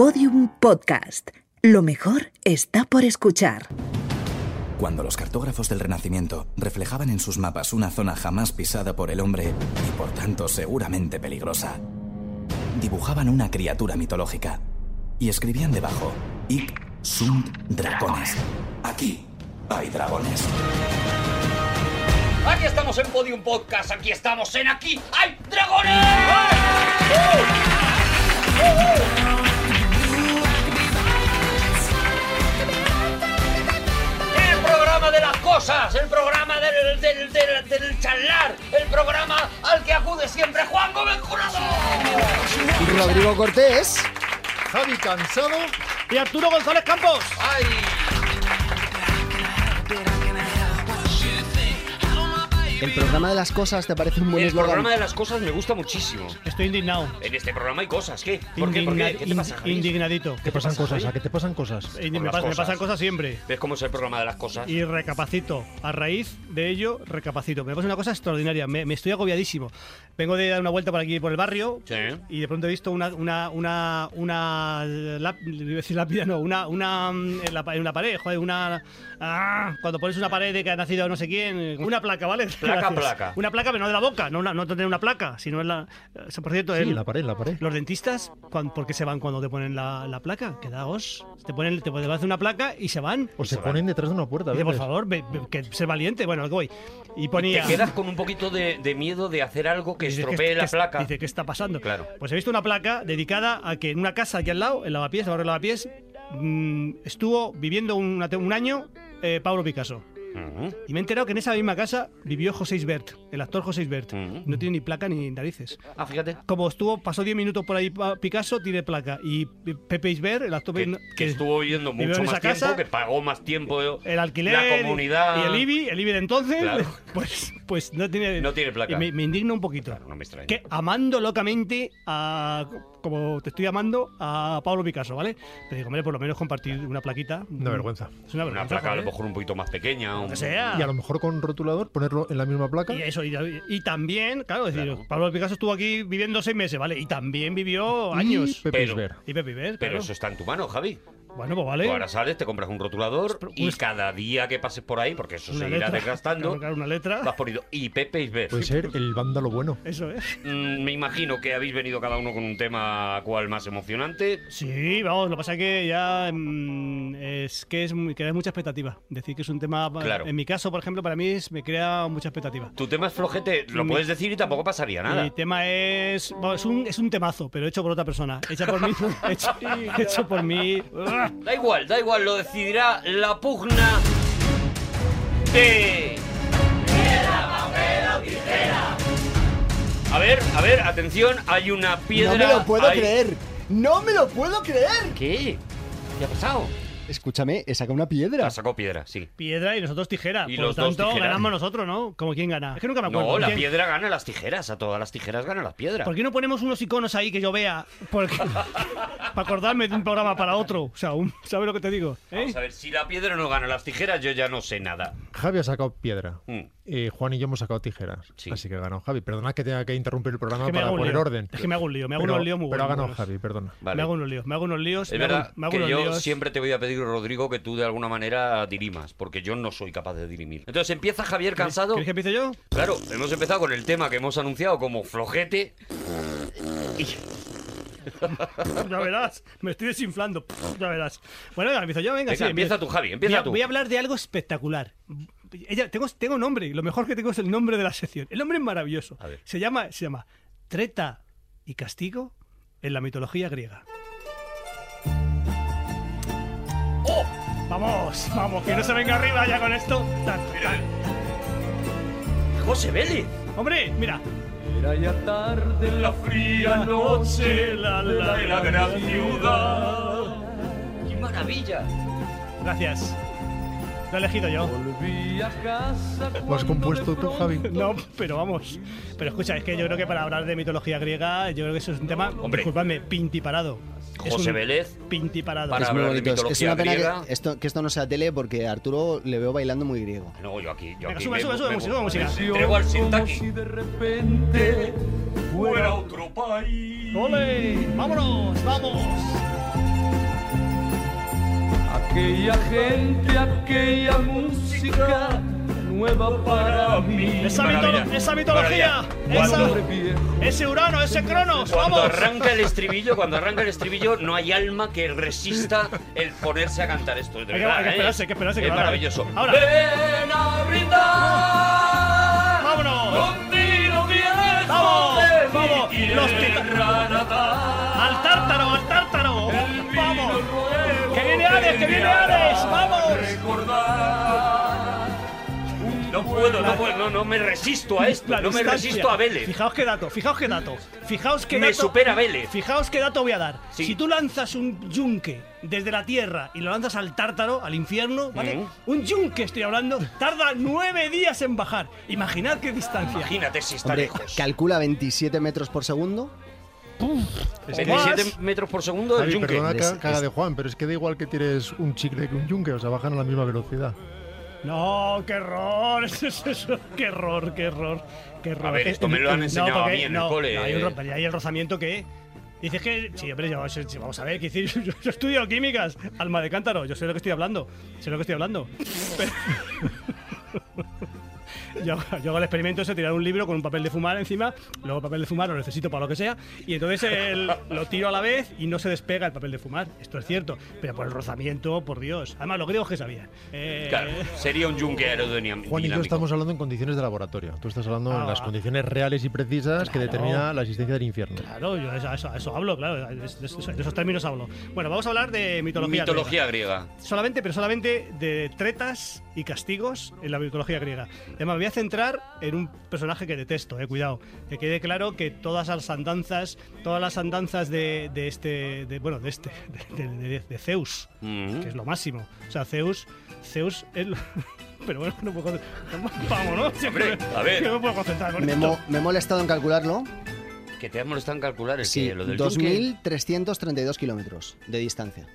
Podium Podcast. Lo mejor está por escuchar. Cuando los cartógrafos del Renacimiento reflejaban en sus mapas una zona jamás pisada por el hombre y por tanto seguramente peligrosa, dibujaban una criatura mitológica y escribían debajo: Ic sunt dragones. Aquí hay dragones. Aquí estamos en Podium Podcast, aquí estamos en Aquí hay dragones. Cosas, el programa del, del, del, del charlar, el programa al que acude siempre Juan Gómez Jurado. Rodrigo Cortés. Javi Cansado. Y Arturo González Campos. Ay, El programa de las cosas te parece un buen el eslogan. programa de las cosas me gusta muchísimo. Estoy indignado. En este programa hay cosas, ¿qué? ¿Por qué? ¿Por Indigna- qué? ¿Qué te pasa, Javi? indignadito. ¿Qué pasan pasa, cosas? Javi? ¿A qué te pasan cosas? Eh, me, me cosas. pasan cosas siempre. ¿Ves cómo es el programa de las cosas? Y recapacito. A raíz de ello, recapacito. Me pasa una cosa extraordinaria. Me, me estoy agobiadísimo. Vengo de dar una vuelta por aquí, por el barrio. Sí. Y de pronto he visto una. Una. Una. Una. láp- iba a decir lápida, no. Una. Una. mm, la, en una pared, joder. Una. ah, cuando pones una pared de que ha nacido no sé quién. Una placa, ¿vale? Placa, Gracias. placa. Una placa, pero no de la boca. No, una- no tener una placa, sino en la. Por cierto, Sí, el- la pared, la pared. Los dentistas, cuan- ¿por qué se van cuando te ponen la, la placa? Quedaos. Te ponen, te ponen una placa y se van. O se se ponen detrás de una puerta. Dice, por favor, ve- ve- que ser valiente. Bueno, voy. Y Te ponía. quedas con un poquito de, de miedo de hacer algo que Dice, estropee ¿qué- la placa. Dice, ¿qué está pasando? Claro. Pues he visto una placa dedicada a que en una casa aquí al lado, en Lavapiés, el barrio de Lavapiés, mm, estuvo viviendo un año eh, Pablo Picasso. Y me he enterado que en esa misma casa vivió José Isbert, el actor José Isbert. No tiene ni placa ni narices. Ah, fíjate. Como estuvo, pasó 10 minutos por ahí Picasso, tiene placa. Y Pepe Isbert, el actor Que, que estuvo viviendo mucho en más esa tiempo, casa, que pagó más tiempo. el alquiler La comunidad. y el IBI, el IBI de entonces, Claro. pues, pues no tiene, No tiene placa. Y me, me indigna un poquito. Claro, no me extraña. Que amando locamente a, como te estoy amando, a Pablo Picasso, ¿vale? Te digo, hombre, por lo menos compartir una plaquita. Una vergüenza. Es una placa a lo mejor un poquito más pequeña. un- Que sea. Y a lo mejor con rotulador ponerlo en la misma placa. Y eso, y, y también, claro, es decir, Claro. Pablo Picasso estuvo aquí viviendo seis meses, ¿vale? Y también vivió años. Y Pepe Pero-. Y Pepe Isbert, Pero claro. eso está en tu mano, Javi. Bueno, pues vale. Tú ahora sales, te compras un rotulador Pero, y cada día que pases por ahí, porque eso se irá letra. desgastando, Claro, claro, una letra. vas poniendo. Y Pepe Isbert. Puede ser el vándalo bueno. Eso es. Mm, me imagino que habéis venido cada uno con un tema cual más emocionante. Sí, vamos, lo que pasa es que ya mm, es que es crea mucha expectativa. Decir que es un tema, Claro. en mi caso, por ejemplo, para mí es, me crea mucha expectativa. Tu tema es flojete, lo Mi- puedes decir y tampoco pasaría nada. Mi tema es, bueno, es un es un temazo, pero hecho por otra persona, hecha por mí, hecho, hecho por mí. Da igual, da igual, lo decidirá la pugna de. A ver, a ver, atención, hay una piedra. No me lo puedo hay- creer. No me lo puedo creer. ¿Qué? ¿Qué ha pasado? Escúchame, he sacado una piedra. Ha sacado piedra, sí. Piedra y nosotros tijera. Y por los lo dos tanto, ganamos nosotros, ¿no? Como quién gana. Es que nunca me acuerdo. No, la ¿Quién- piedra gana las tijeras, a todas las tijeras gana las piedras. ¿Por qué no ponemos unos iconos ahí que yo vea? Porque, para acordarme de un programa para otro. O sea, un- ¿sabes lo que te digo? ¿Eh? Vamos a ver, si la piedra no gana las tijeras, yo ya no sé nada. Javi ha sacado piedra. Mm. Eh, Juan y yo hemos sacado tijeras. Sí. Así que ha ganado Javi. Perdona que tenga que interrumpir el programa Es que me para hago poner lío. orden. Es que me hago un lío, me hago pero, unos líos muy Pero ha buenos. ganado Javi, perdona. Vale. Me hago unos líos, me hago unos líos. Es me hago- verdad me hago que unos yo líos. siempre te voy a pedir, Rodrigo, que tú de alguna manera dirimas, porque yo no soy capaz de dirimir. Entonces empieza Javier cansado. ¿Quieres que empiece yo? Claro, hemos empezado con el tema que hemos anunciado como flojete. Ya verás, me estoy desinflando. Ya verás. Bueno, venga, empiezo yo, venga. Venga, sí, empieza tú, Javi, Voy empieza a, tú. voy a hablar de algo espectacular. Ella, tengo, tengo nombre, lo mejor que tengo es el nombre de la sección. El nombre es maravilloso. Se llama, se llama Treta y Castigo en la mitología griega. ¡Oh! Vamos, vamos, que no se venga arriba ya con esto. Tan, tan. José Vélez. Hombre, mira. Era ya tarde en la fría noche La, la, de la gran ciudad. ¡Qué maravilla! Gracias. Lo he elegido yo. ¿Lo has compuesto tú, Javi? No, pero vamos. Pero escucha, es que yo creo que para hablar de mitología griega, yo creo que eso es un tema, Hombre. disculpadme, pintiparado. José Vélez. Pintiparado. Para es muy hablar de bonito. Es- Es mitología una pena griega. que esto, que esto no sea tele porque a Arturo le veo bailando muy griego. No, yo aquí. Yo Venga, aquí sube, me- sube, sube me- música, música. me entrego al como Sintaki. si de repente fuera otro país. ¡Ole! ¡Vámonos! ¡Vamos! Aquella gente, aquella música nueva para mí. Esa, mito- Maravilla. esa mitología, esa- ese Urano, ese Cronos, Cuando vamos. arranca el estribillo, cuando arranca el estribillo, no hay alma que resista el ponerse a cantar esto. De Hay que- verdad, hay que ¿eh? esperarse, que esperarse que Es maravilloso. ahora. Ven a brindar ¡Vámonos! con vino viejo ¡Vamos! ¡Vamos! Los tierra ¡Vamos! Recordar. No puedo, no puedo, no, no me resisto a esto, no me resisto a Vélez. Fijaos qué dato, fijaos qué dato. Fijaos qué Me dato. supera Vélez. Fijaos qué dato voy a dar. Sí. Si tú lanzas un yunque desde la Tierra y lo lanzas al tártaro, al infierno, ¿vale? Mm. Un yunque, estoy hablando, tarda nueve días en bajar. Imaginad qué distancia. Imagínate si está Hombre, lejos. calcula 27 metros por segundo. Es que, 27 Más. metros por segundo el Javi, yunque. perdona Es- que caga es- de Juan, pero es que da igual que tires un chicle que un yunque, o sea, bajan a la misma velocidad. No, qué error, qué error, qué error, qué error. A ver, esto me lo han enseñado a porque- mí en no, el cole. no, hay, un, hay el rozamiento que dices que sí, hombre, yo- yo- vamos a ver, que decir, yo, yo estudio químicas, alma de cántaro, yo sé lo que estoy hablando, sé lo que estoy hablando. Pero- Yo, yo hago el experimento ese, tirar un libro con un papel de fumar encima, luego el papel de fumar lo necesito para lo que sea, y entonces el- lo tiro a la vez y no se despega el papel de fumar. Esto es cierto, pero por el rozamiento, por Dios. Además, los griegos que sabían. Eh, Claro, sería un yunque aerodinámico. Juan y yo estamos hablando en condiciones de laboratorio. Tú estás hablando Ah, en las condiciones reales y precisas que Claro. determina la existencia del infierno. Claro, yo a eso, eso- eso hablo, claro, de, de- de esos términos hablo. Bueno, vamos a hablar de mitología. Mitología griega. griega. Solamente, pero solamente de tretas y castigos en la mitología griega. Además, me voy a centrar en un personaje que detesto, eh, cuidado. Que quede claro que todas las andanzas, todas las andanzas de, de este, de, bueno, de este, de, de- de- de Zeus, Mm. que es lo máximo. O sea, Zeus, Zeus es lo- Pero bueno, no puedo Vamos, ¿no? Siempre Hombre, a ver. que no me puedo concentrar con Me, esto. mo- me he molestado en calcularlo. Que te has molestado en calcular el Sí, que lo del yunque. 2.332 kilómetros de distancia.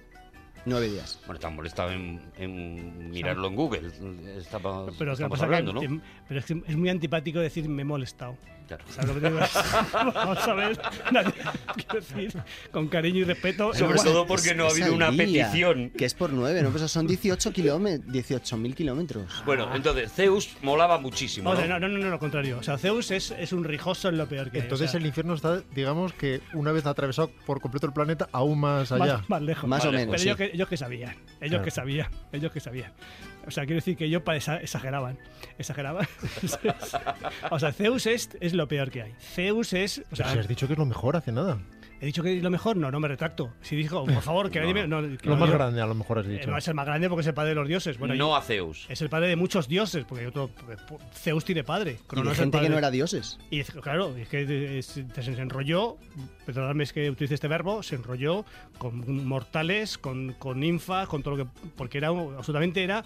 Nueve días. Bueno, te has molestado en, en mirarlo en Google. Estaba, Pero, estamos hablando, que, ¿no? pero es que es muy antipático decir me he molestado. Claro. ¿Sabes lo que te digo? Vamos a ver. Nadie- Quiero decir, con cariño y respeto. Sobre igual- todo porque no ha habido una día, petición. Que es por nueve, ¿no? Pues son 18 kilómetros, 18.000 kilómetros. Bueno, entonces Zeus molaba muchísimo. O sea, ¿no? no, no, no, no, lo contrario. O sea, Zeus es, es un rijoso en lo peor que hay. Entonces o sea, el infierno está, digamos que una vez atravesado por completo el planeta, aún más allá. más, más lejos. Más o menos, Pero sí. ellos, que, ellos que sabían, ellos Claro. que sabían, ellos que sabían. O sea, quiero decir que exa- exageraban, exageraban. o sea, Zeus es, es lo peor que hay. Zeus es, o Pero sea, si has dicho que es lo mejor hace nada. he dicho que es lo mejor, no, no me retracto. Si dijo, por favor, que nadie me- no, que Lo no más digo- grande a lo mejor has Eh, dicho. no es el más grande porque es el padre de los dioses. Bueno, no y- a Zeus. es el padre de muchos dioses, porque hay otro, porque Zeus tiene padre. Y Cronos de el gente que no era dioses. Y es- claro, es que es- se enrolló, perdonadme es que utilice este verbo, se enrolló con mortales, con, con ninfas, con todo lo que. Porque era absolutamente era.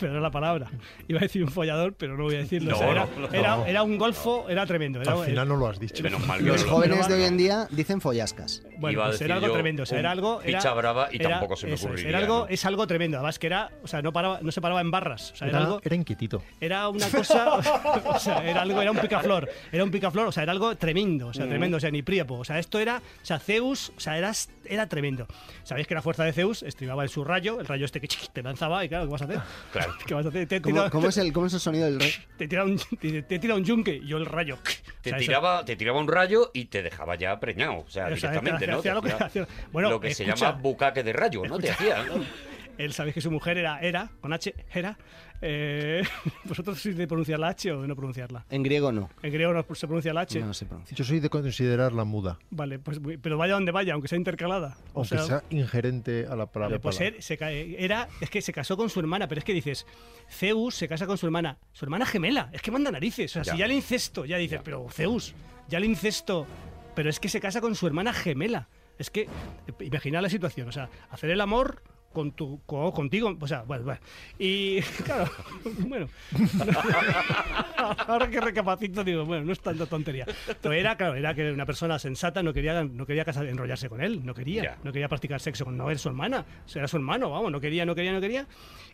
Pero no la palabra. Iba a decir un follador, pero no voy a decirlo. No, O sea, era, no, no. era, era un golfo, era tremendo. Era, Al final no lo has dicho. Menos mal que Los jóvenes de hoy en día dicen follascas. Bueno, Iba a pues era algo tremendo. O sea, era algo. Era, picha brava y era- tampoco se me ocurriría, Era algo, ¿no? es algo tremendo. Además, que era. O sea, no, paraba, no se paraba en barras. O sea, era, Era, algo. era inquietito. Era una cosa, o sea, era algo, era un picaflor, era un picaflor, o sea, era algo tremendo, o sea, tremendo, o sea, ni Príapo, o sea, esto era, o sea, Zeus, o sea, era, era tremendo. Sabéis que la fuerza de Zeus estribaba en su rayo, el rayo este que te lanzaba y claro, ¿qué vas a hacer? Claro. ¿Qué vas a hacer? Te, ¿Cómo, tira, cómo es el, ¿Cómo es el sonido del rey? te tira un, te, te tira un yunque y yo el rayo. Te O sea, eso- tiraba, te tiraba un rayo y te dejaba ya preñado. O sea, O sea, directamente, ¿no? hacía lo que hacía. Bueno, lo que se llama bucaque de rayo, ¿no? Te hacía. ¿no? Él sabéis que su mujer era Hera, con H, Hera. Eh, ¿Vosotros sois de pronunciar la H o de no pronunciarla? En griego no. En griego no se pronuncia la H. No se pronuncia. Yo soy de considerarla muda, Vale, pues pero vaya donde vaya, aunque sea intercalada. O sea, sea ingerente a la palabra. Vale, pues él se ca- era, es que se casó con su hermana, pero es que dices, Zeus se casa con su hermana, su hermana gemela, es que manda narices, o sea, Ya. si ya el incesto, ya dices, pero Zeus, ya el incesto, pero es que se casa con su hermana gemela, es que, eh, imagina la situación, o sea, hacer el amor con tu, co- contigo, o sea, bueno, bueno, y claro, bueno, ahora que recapacito digo, bueno, no es tanta tontería, pero era, claro, era que una persona sensata no quería, no quería casar, enrollarse con él, no quería, Ya. no quería practicar sexo con no era su hermana, era su hermano, vamos, no quería, no quería, no quería.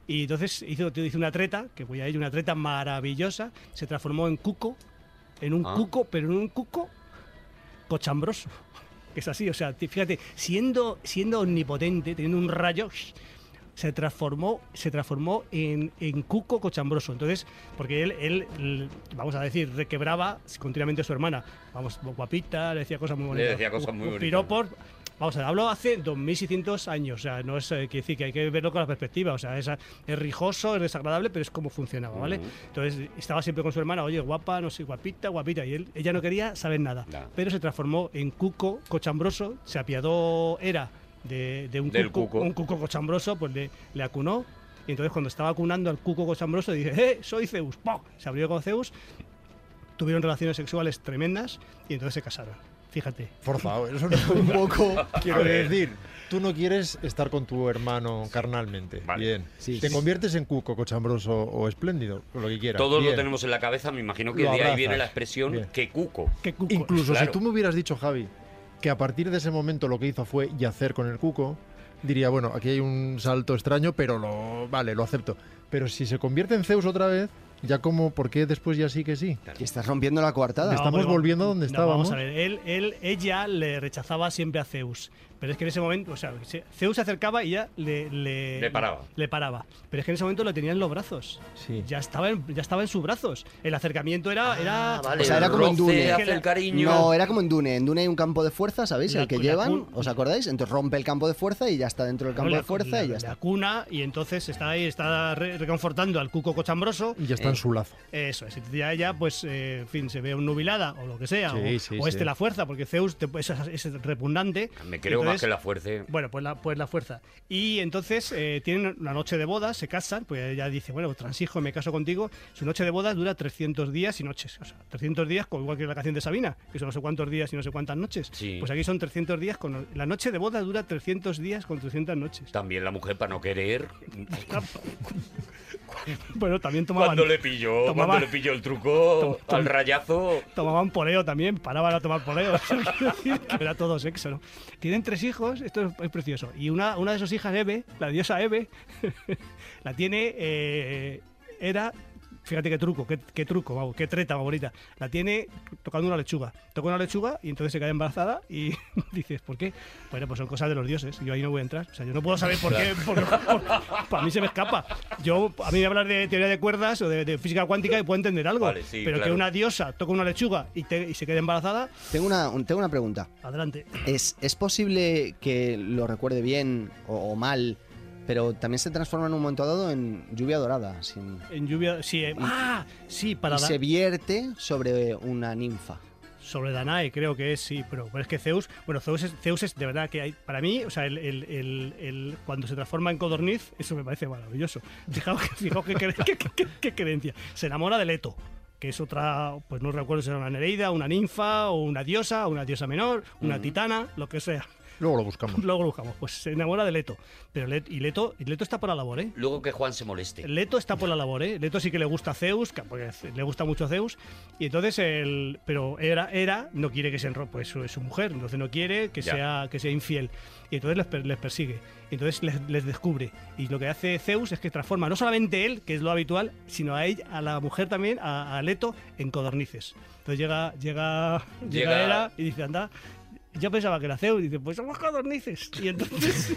Y entonces hizo, hizo una treta, que voy a ir, una treta maravillosa, se transformó en cuco. en un Ah. cuco, pero en un cuco cochambroso. Es así, o sea, fíjate, siendo, siendo omnipotente, teniendo un rayo, se transformó, se transformó en, en cuco cochambroso. Entonces, porque él, él, vamos a decir, requebraba continuamente a su hermana. Vamos, guapita, le decía cosas muy Le bonitas. decía cosas muy bonitas. Piropos. Vamos a ver, hablo hace 2600 años, o sea, no es eh, que decir que hay que verlo con la perspectiva, o sea, es, es rijoso, es desagradable, pero es como funcionaba, ¿vale? Ujú. Entonces estaba siempre con su hermana, oye, guapa, no sé, guapita, guapita, y él, ella no quería saber nada, Ya. pero se transformó en cuco cochambroso, se apiadó, era de, de un, Del cuco, cuco. un cuco cochambroso, pues le, le acunó, y entonces cuando estaba acunando al cuco cochambroso, dije, ¡eh, soy Zeus! ¡Pum! Se abrió con Zeus, tuvieron relaciones sexuales tremendas, y entonces se casaron. Fíjate. Forzado, eso no Un poco. quiero decir. Tú no quieres estar con tu hermano carnalmente. Vale. Bien. Sí, Te sí. conviertes en cuco, cochambroso o espléndido, o lo que quieras. Todos lo tenemos en la cabeza, me imagino que Lo de ahí viene la expresión Bien. que cuco. ¿Qué cuco? Incluso Claro. si tú me hubieras dicho, Javi, que a partir de ese momento lo que hizo fue yacer con el cuco, diría, bueno, aquí hay un salto extraño, pero lo vale, lo acepto. Pero si se convierte en Zeus otra vez, ya como, ¿por qué después ya sí que sí? Y estás rompiendo la coartada. No. estamos volviendo a donde no, estábamos. Vamos a ver, él, él, ella le rechazaba siempre a Zeus. Pero es que en ese momento, o sea, se- Zeus se acercaba y ella le, le, Le paraba. Le paraba. Pero es que en ese momento lo tenía en los brazos. Sí. Ya estaba en, ya estaba en sus brazos. El acercamiento era. era Ah, vale, O sea, era como en Dune. el cariño. No, era como en Dune. En Dune hay un campo de fuerza, ¿sabéis? La el que la llevan, ¿os acordáis? Entonces rompe el campo de fuerza y ya está dentro del campo la- de fuerza la- y ya la está. cuna y entonces está ahí, está re- reconfortando al cuco cochambroso. Y ya está en su lazo. Eso es, ya ella, pues, eh, en fin, se ve un nubilada o lo que sea, Sí, o, sí, o este la fuerza, porque Zeus te- es, es repugnante. Me creo más Entonces, que la fuerza. Bueno, pues la, pues la fuerza. Y entonces eh, tienen una noche de bodas, se casan, pues ella dice, bueno, transijo, me caso contigo. Su noche de bodas dura 300 días y noches. O sea, 300 días, como igual que la canción de Sabina, que son no sé cuántos días y no sé cuántas noches. Sí. Pues aquí son 300 días, con la noche de bodas dura 300 días con 300 noches. También la mujer para no querer. Bueno, también tomaban, Cuando le pilló, tomaba- cuando le pilló el truco Tom- tom- al rayazo. tomaban poleo también, paraban a tomar poleo. Era todo sexo, ¿no? Tienen hijos, esto es, es precioso. Y una, una de sus hijas, Eve, la diosa Eve, la tiene. eh, era. Fíjate qué truco, qué, qué truco, vamos, qué treta favorita. La tiene tocando una lechuga. Toca una lechuga y entonces se cae embarazada y dices, ¿por qué? Bueno, pues son cosas de los dioses. Yo ahí no voy a entrar. O sea, yo no puedo saber por qué. porque- para mí se me escapa. Yo, a mí me hablar de teoría de cuerdas o de, de física cuántica y puedo entender algo. Vale, sí, pero que claro. una diosa toca una lechuga y, te- y se quede embarazada, Tengo una, un- tengo una pregunta. adelante. ¿Es, ¿Es posible que lo recuerde bien o, o mal, pero también se transforma en un momento dado en lluvia dorada? sin- En lluvia, sí. eh, ah, sí, para y se vierte sobre una ninfa. sobre Danae, creo que es, sí, pero, pero es que Zeus, bueno, Zeus es, Zeus es de verdad que hay, para mí, o sea, el, el- el- el- cuando se transforma en codorniz, eso me parece maravilloso. Fijaos, que- fijaos qué, qué- qué- qué creencia. Se enamora de Leto, que es otra, pues no recuerdo si era una Nereida, una ninfa, o una diosa, una diosa menor, una titana, lo que sea. Luego lo buscamos. Luego lo buscamos. Pues se enamora de Leto. Pero Let- y Leto, y Leto está por la labor, ¿eh? Luego que Juan se moleste. Leto está por la labor, ¿eh? Leto sí que le gusta a Zeus, que- porque le gusta mucho a Zeus, y entonces el, pero era, era no quiere que se enro, pues su- su mujer, entonces no quiere que Ya. sea que sea infiel, y entonces les, per- les persigue, y entonces les, les descubre, y lo que hace Zeus es que transforma no solamente él, que es lo habitual, sino a ella, a la mujer también, a, a Leto, en codornices. Entonces llega, llega, llega, Llega- Hera y dice, anda. Yo pensaba que era Zeus, y dice, pues somos codornices. Y entonces,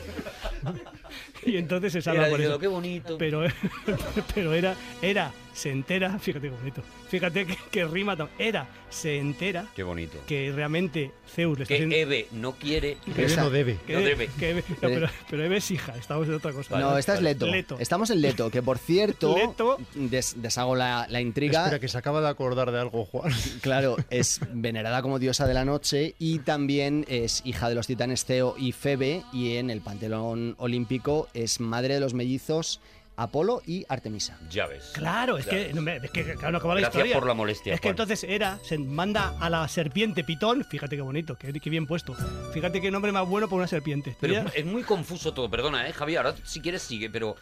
y entonces se salva Era por eso qué bonito. pero, pero era, era, se entera, fíjate qué bonito, fíjate que, que rima, era, se entera Qué bonito. que realmente Zeus le está Que haciendo... Eve no quiere. Que Eve no debe. que no Eve- debe. que Eve- no, pero, pero Eve es hija, estamos en otra cosa. no, esta es. Leto. Leto. Estamos en Leto, que por cierto, Leto. des- deshago la, la intriga. Espera, que se acaba de acordar de algo, Juan. Claro, es venerada como diosa de la noche y también es hija de los titanes Ceo y Febe y en el panteón olímpico es madre de los mellizos Apolo y Artemisa. Ya ves. Claro, es Ya que, ves. no me- es que claro, no la Gracias historia. por la molestia, Es que Juan. entonces era, se manda a la serpiente Pitón, fíjate qué bonito, qué, qué bien puesto. Fíjate qué nombre más bueno para una serpiente. Pero es muy confuso todo, perdona, ¿eh, Javier? Ahora si quieres sigue, pero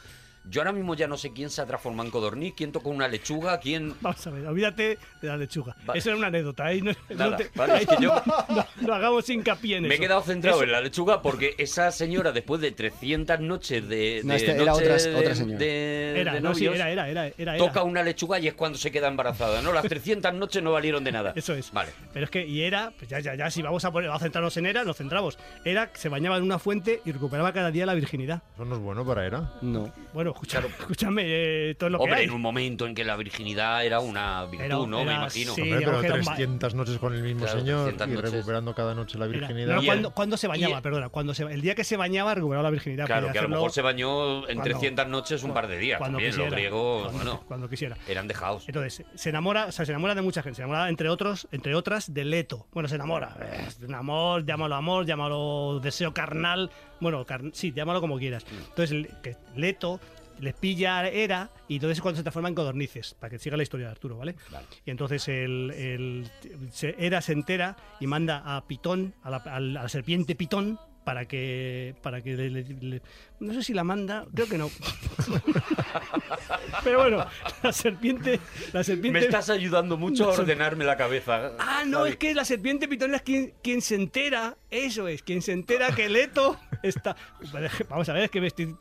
Yo ahora mismo ya no sé quién se ha transformado en codorniz, quién tocó una lechuga, quién... Vamos a ver, olvídate de la lechuga. Vale. Esa era una anécdota. Ahí no, no Nada, te- vale, es que yo- no, no hagamos hincapié en Me he eso. quedado centrado Eso- en la lechuga porque esa señora, después de 300 noches de, No, de este era otra- señora. de- Era, de no, sí, novios, era, era, era, era, era. toca una lechuga y es cuando se queda embarazada, ¿no? Las 300 noches no valieron de nada. Eso es. Vale. Pero es que, y era, pues ya, ya, ya, si vamos a, poner, vamos a centrarnos en Era, nos centramos. Era que se bañaba en una fuente y recuperaba cada día la virginidad. Eso no es bueno para Era. No. Bueno, escucha- escúchame, eh, todo lo que Hombre, hay. en un momento en que la virginidad era una virtud, Era- ¿no? Me imagino. sí, Hombre, pero que era un ba- 300 noches con el mismo Claro, señor 300 y noches. recuperando cada noche la Era- virginidad. no, cuando, se bañaba, perdona, cuando se, el día que se bañaba recuperaba la virginidad. Claro, que a lo mejor se bañó en cuando- 300 noches un par de días. cuando También quisiera, los griegos, cuando, bueno, cuando quisiera. eran dejados. Entonces, se enamora, o sea, se enamora de mucha gente, se enamora entre otros, entre otras de Leto. Bueno, se enamora. Es un amor, llámalo amor, llámalo deseo carnal. Bueno, car- sí, llámalo como quieras. Entonces, el- que Leto les pilla a Hera y entonces es cuando se transforma en codornices, para que siga la historia de Arturo, ¿vale? Vale. Y entonces el, el- se- Hera se entera y manda a Pitón, a la- a la serpiente Pitón, para que para que le- le- le- no sé si la manda creo que no pero bueno la serpiente la serpiente Me estás ayudando mucho a ordenarme la cabeza. Ah, no, Javi. es que la serpiente pitón es quien, quien se entera, eso es, quien se entera que Leto está... Vamos a ver, es que me estoy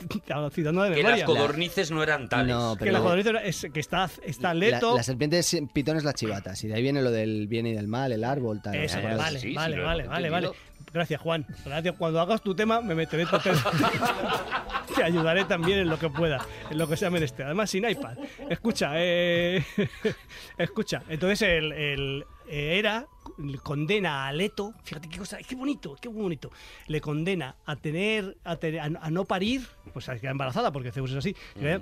citando de Que las memoria. codornices no eran tales. No, que pero- la codorniz es que está, está La, Leto... la serpiente es- pitón es las chivatas. Y de ahí viene lo del bien y del mal, el árbol, tal. Eso, vale, Sí, vale, vale, vale, vale. Gracias, Juan. Gracias. Cuando hagas tu tema, me meteré. Te, te ayudaré también en lo que pueda, en lo que sea menester. Además, sin iPad. Escucha, eh, escucha. Entonces, el, el eh, Era condena a Leto. Fíjate qué cosa, qué bonito, qué bonito. Le condena a tener, a, tener- a, a no parir, pues a quedar embarazada, porque Zeus es así,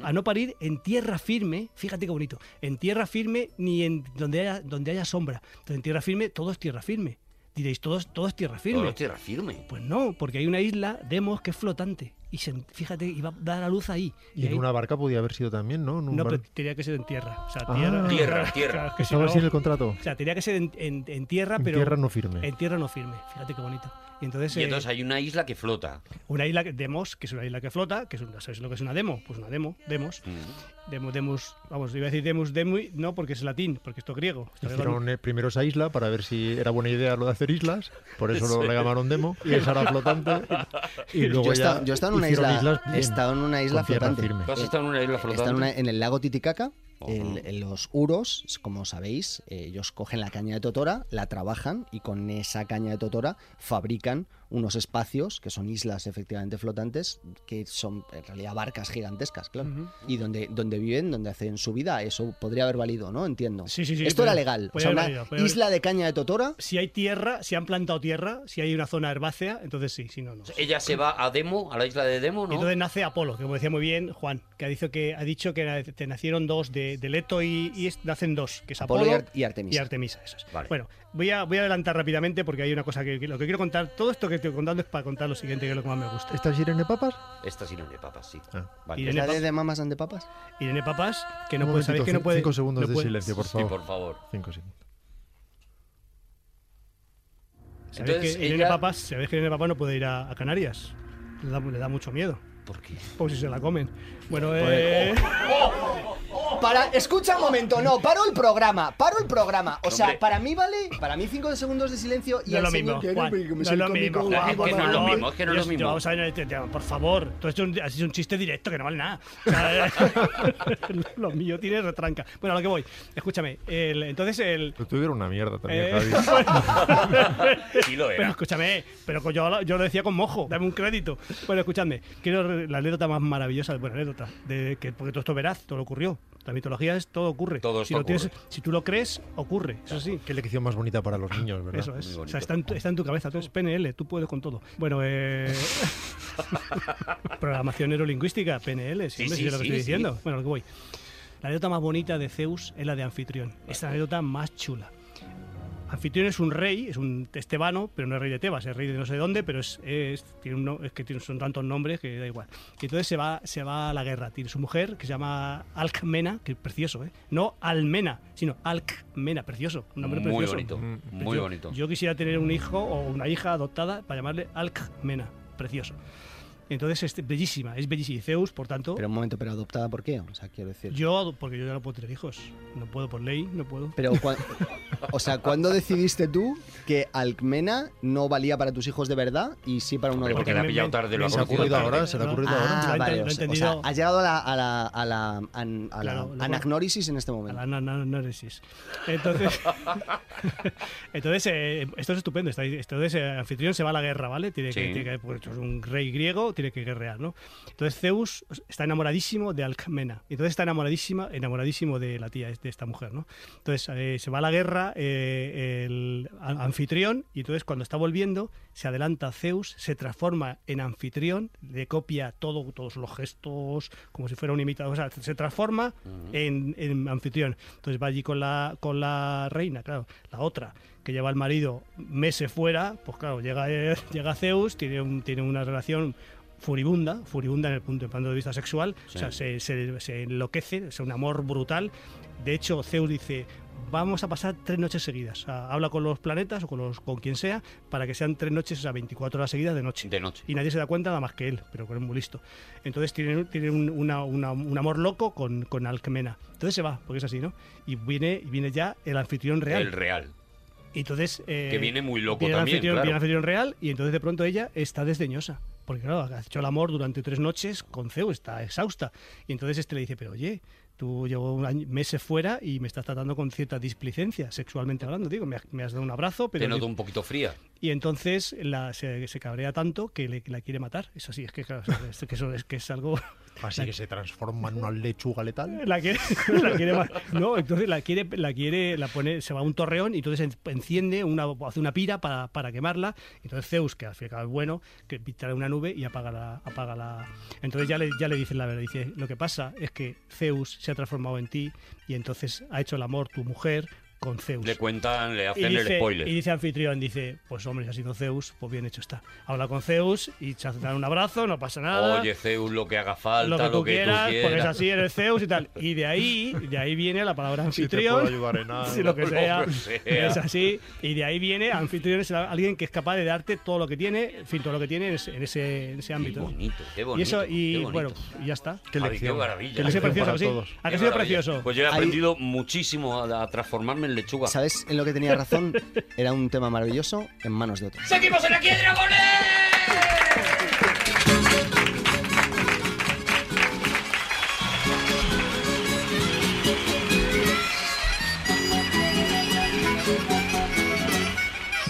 a no parir en tierra firme. Fíjate qué bonito. En tierra firme ni en donde haya, donde haya sombra. Entonces, en tierra firme, todo es tierra firme. Diréis, todo, es- todo es tierra firme. Todo es tierra firme. Pues no, porque hay una isla, Demos, que es flotante. Y se, fíjate, iba a dar a luz ahí. Y en ahí- una barca podía haber sido también, ¿no? En un No, bar- pero tenía que ser en tierra. O sea, Ah. tierra. Tierra, tierra. Claro, que si Estaba no- así en el contrato. O sea, tenía que ser en, en- en tierra, En pero. tierra no firme. En tierra no firme. Fíjate qué bonito. Y entonces, Y eh, entonces hay una isla que flota. una isla, que- Demos, que es una isla que flota, que es una- ¿sabes lo que es una demo? Pues una demo, Demos. Demo, Demos, vamos, iba a decir Demos, Demui, no, porque es latín, porque esto es griego. Hicieron eh, primero esa isla para ver si era buena idea lo de hacer islas, por eso lo le llamaron demo, y esa era flotante. Y luego Yo ya estado, yo he estado en una hicieron isla, islas he bien, estado en una isla flotante. firme. ¿Tú has estado en una isla He estado flotante? en, una- en el lago Titicaca. El- en los uros, como sabéis, eh, ellos cogen la caña de totora, la trabajan y con esa caña de totora fabrican unos espacios que son islas efectivamente flotantes, que son en realidad barcas gigantescas, claro. Y donde, donde viven, donde hacen su vida, eso podría haber valido, ¿no? Entiendo. Sí, sí, sí, Esto puede- era legal. O sea, una valido, puede haber- isla de caña de totora. Si hay tierra, si han plantado tierra, si hay una zona herbácea, entonces sí, si no, no. Ella se va a Demo, a la isla de Demo, Y ¿no? entonces nace Apolo, que como decía muy bien Juan, que ha dicho que, ha dicho que te nacieron dos de, de Leto y, y es- nacen dos, que es Apolo Apolo, y Ar- y Artemisa. Y Artemisa, eso es. Vale. Bueno, voy a, voy a adelantar rápidamente porque hay una cosa que, que lo que quiero contar. Todo esto que estoy contando es para contar lo siguiente, que es lo que más me gusta. ¿Esta es Irene Papas? Esta sí no de papas, sí. Ah. Vale. Irene ¿Es la de, de Mamas and de Papas? Irene Papas, que no puede, sabéis momentito, que no puede. Cinco segundos no de puede- silencio, por Sí, favor. por favor. Cinco segundos. Sabéis Entonces, que Irene ella- Papas, sabéis que Irene Papas no puede ir a, a Canarias. Le da, le da mucho miedo. ¿Por qué? Pues si se la comen. Bueno, Pues, eh, Para, escucha un momento, no, paro el programa, paro el programa. O sea, Hombre. para mí vale, para mí cinco segundos de silencio y no es al lo señor mismo. que Juan, pero que me no es lo mismo. Es que por no es lo favor. mismo, es que no es lo Yo- mismo. Vamos a ver, este tema, por favor. Todo esto es un, has hecho un chiste directo que no vale nada. O sea, lo mío tiene retranca. Bueno, a lo que voy. Escúchame. el- entonces, el. Pero tú era una mierda también, eh, Javi. Sí lo pero era. escúchame, pero yo, lo- yo lo decía con mojo, dame un crédito. Bueno, escúchame, quiero re- la anécdota más maravillosa, bueno, anécdota, de que, porque todo esto verás, todo ocurrió. La mitología es todo ocurre. Todo si, lo tienes- si tú lo crees, ocurre, eso sí. Qué lección más bonita para los niños, ¿verdad? Eso es. O sea, está en, tu, está en tu cabeza. Tú eres PNL, tú puedes con todo. Bueno, eh. programación neurolingüística, PNL, Sí, siempre sí, sé lo que sí, estoy sí. diciendo. Bueno, lo que voy. La anécdota más bonita de Zeus es la de Anfitrión. Es la anécdota más chula. Anfitrión es un rey, es un estebano, pero no es rey de Tebas, es rey de no sé dónde, pero es, es- tiene un es que tiene- son tantos nombres que da igual. Y entonces se va, se va a la guerra. Tiene su mujer, que se llama Alcmena, que es precioso, ¿eh? No Almena, sino Alcmena, precioso. Un nombre Muy precioso. bonito, Mm. muy yo, bonito. Yo quisiera tener un hijo o una hija adoptada para llamarle Alcmena, precioso. Entonces es bellísima, es bellísima. Y Zeus, por tanto, Pero un momento, ¿pero adoptada por qué? O sea, quiero decir... yo, porque yo ya no puedo tener hijos, no puedo por ley, no puedo. Pero, o sea, ¿cuándo decidiste tú que Alcmena no valía para tus hijos de verdad y sí para uno de Porque le ha pillado tarde, lo ha ocurrido ahora, se le ha ocurrido Ah, ahora. Vale, o sea, has llegado a la, a la, a la, a la Claro, anagnórisis en este A momento. la na- na- análisis. Entonces, entonces eh, esto es estupendo. Entonces, eh, anfitrión se va a la guerra, ¿vale? Tiene que, Sí. tiene que- pues, es un rey griego, tiene que guerrear, ¿no? Entonces, Zeus está enamoradísimo de Alcmena. Entonces, está enamoradísima, enamoradísimo de la tía, de esta mujer, ¿no? Entonces, eh, se va a la guerra eh, el anfitrión, y entonces, cuando está volviendo, se adelanta a Zeus, se transforma en anfitrión, le copia todo, todos los gestos, como si fuera un imitador. O sea, se transforma en, en anfitrión. Entonces va allí con la, con la reina, claro, la otra, que lleva al marido meses fuera, pues claro, llega, eh, llega Zeus, tiene, un, tiene una relación furibunda, furibunda en el punto, punto de vista sexual, o sea, se, se- se enloquece, es un amor brutal. De hecho, Zeus dice, vamos a pasar tres noches seguidas. Habla con los planetas o con, los, con quien sea para que sean tres noches, o sea, 24 horas seguidas de noche. De noche. Y nadie se da cuenta nada más que él, pero que es muy listo. Entonces tiene, tiene un, una- una- un amor loco con, con Alcmena. Entonces se va, porque es así, ¿no? Y viene, y viene ya el anfitrión real. El real. Y entonces... eh, Que viene muy loco viene también, anfitrión, claro. viene el anfitrión real y entonces de pronto ella está desdeñosa. Porque claro, ha hecho el amor durante tres noches con Zeus, está exhausta. Y entonces este le dice, pero oye, tú llevo un año- meses fuera y me estás tratando con cierta displicencia, sexualmente hablando. Digo, me, has- me has dado un abrazo, pero... Te noto un poquito fría. Y entonces la, se, se cabrea tanto que le, la quiere matar. Eso sí, es que, claro, es que eso es, que es algo... Así que se transforma en una lechuga letal. La quiere, la quiere no, entonces la quiere, la quiere, la pone, se va a un torreón y entonces en- enciende una, hace una pira para, para quemarla. Entonces Zeus, que al fin y al cabo es bueno, que trae una nube y apaga la, apaga la. Entonces ya le, ya le dicen la verdad, dice, lo que pasa es que Zeus se ha transformado en ti y entonces ha hecho el amor tu mujer con Zeus. Le cuentan, le Y hacen el spoiler. y dice anfitrión, dice, pues hombre, si ha sido Zeus, pues bien hecho está. Habla con Zeus y se dan un abrazo, no pasa nada Oye, Zeus, lo que haga falta, lo que tú quieras, porque es quieras. así, eres Zeus y tal. Y de ahí, de ahí viene la palabra Si te anfitrión. puedo ayudar en algo. si lo que Lo sea, que sea. es así. Y de ahí viene, anfitrión es alguien que es capaz de darte todo lo que tiene, en fin, todo lo que tiene en ese, en ese, en ese Qué ámbito. bonito, qué bonito. y eso, y bonito. bueno, y ya está. Qué lección. qué maravilla. Qué Ha sido precioso, para ¿sí? todos. ¿A que Qué ha sido precioso? Pues yo he Ahí- aprendido muchísimo a, a transformarme en lechuga. ¿Sabes en lo que tenía razón? Era un tema maravilloso en manos de otros. ¡Seguimos en Aquí hay Dragones!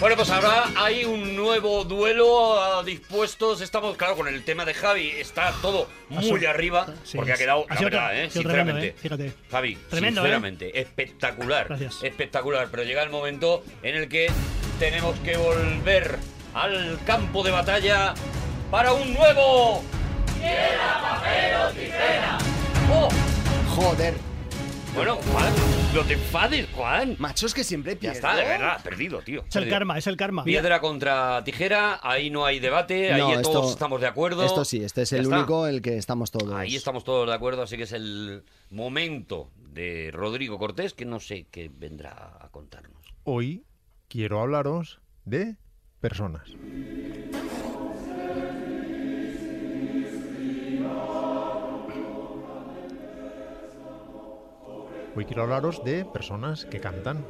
Bueno, pues ahora hay un nuevo duelo ah, dispuestos. Estamos, claro, con el tema de Javi. Está todo muy arriba. sí, porque ha quedado, la verdad, ¿eh? tremendo, Sinceramente. ¿eh? Fíjate. Javi, Tremendo, ¿eh? sinceramente, espectacular. Gracias. Espectacular. Pero llega el momento en el que tenemos que volver al campo de batalla para un nuevo. ¡Oh! Joder, Bueno, Juan, no te enfades, Juan. macho, es que siempre Ya pierdo. está, de verdad, perdido, tío. Es el karma, es el karma. Piedra contra tijera, ahí no hay debate, No, ahí esto- todos estamos de acuerdo. Esto sí, este es Ya el está. único el que estamos todos. Ahí estamos todos de acuerdo, así que es el momento de Rodrigo Cortés, que no sé qué vendrá a contarnos. Hoy quiero hablaros de personas. Hoy quiero hablaros de personas que cantan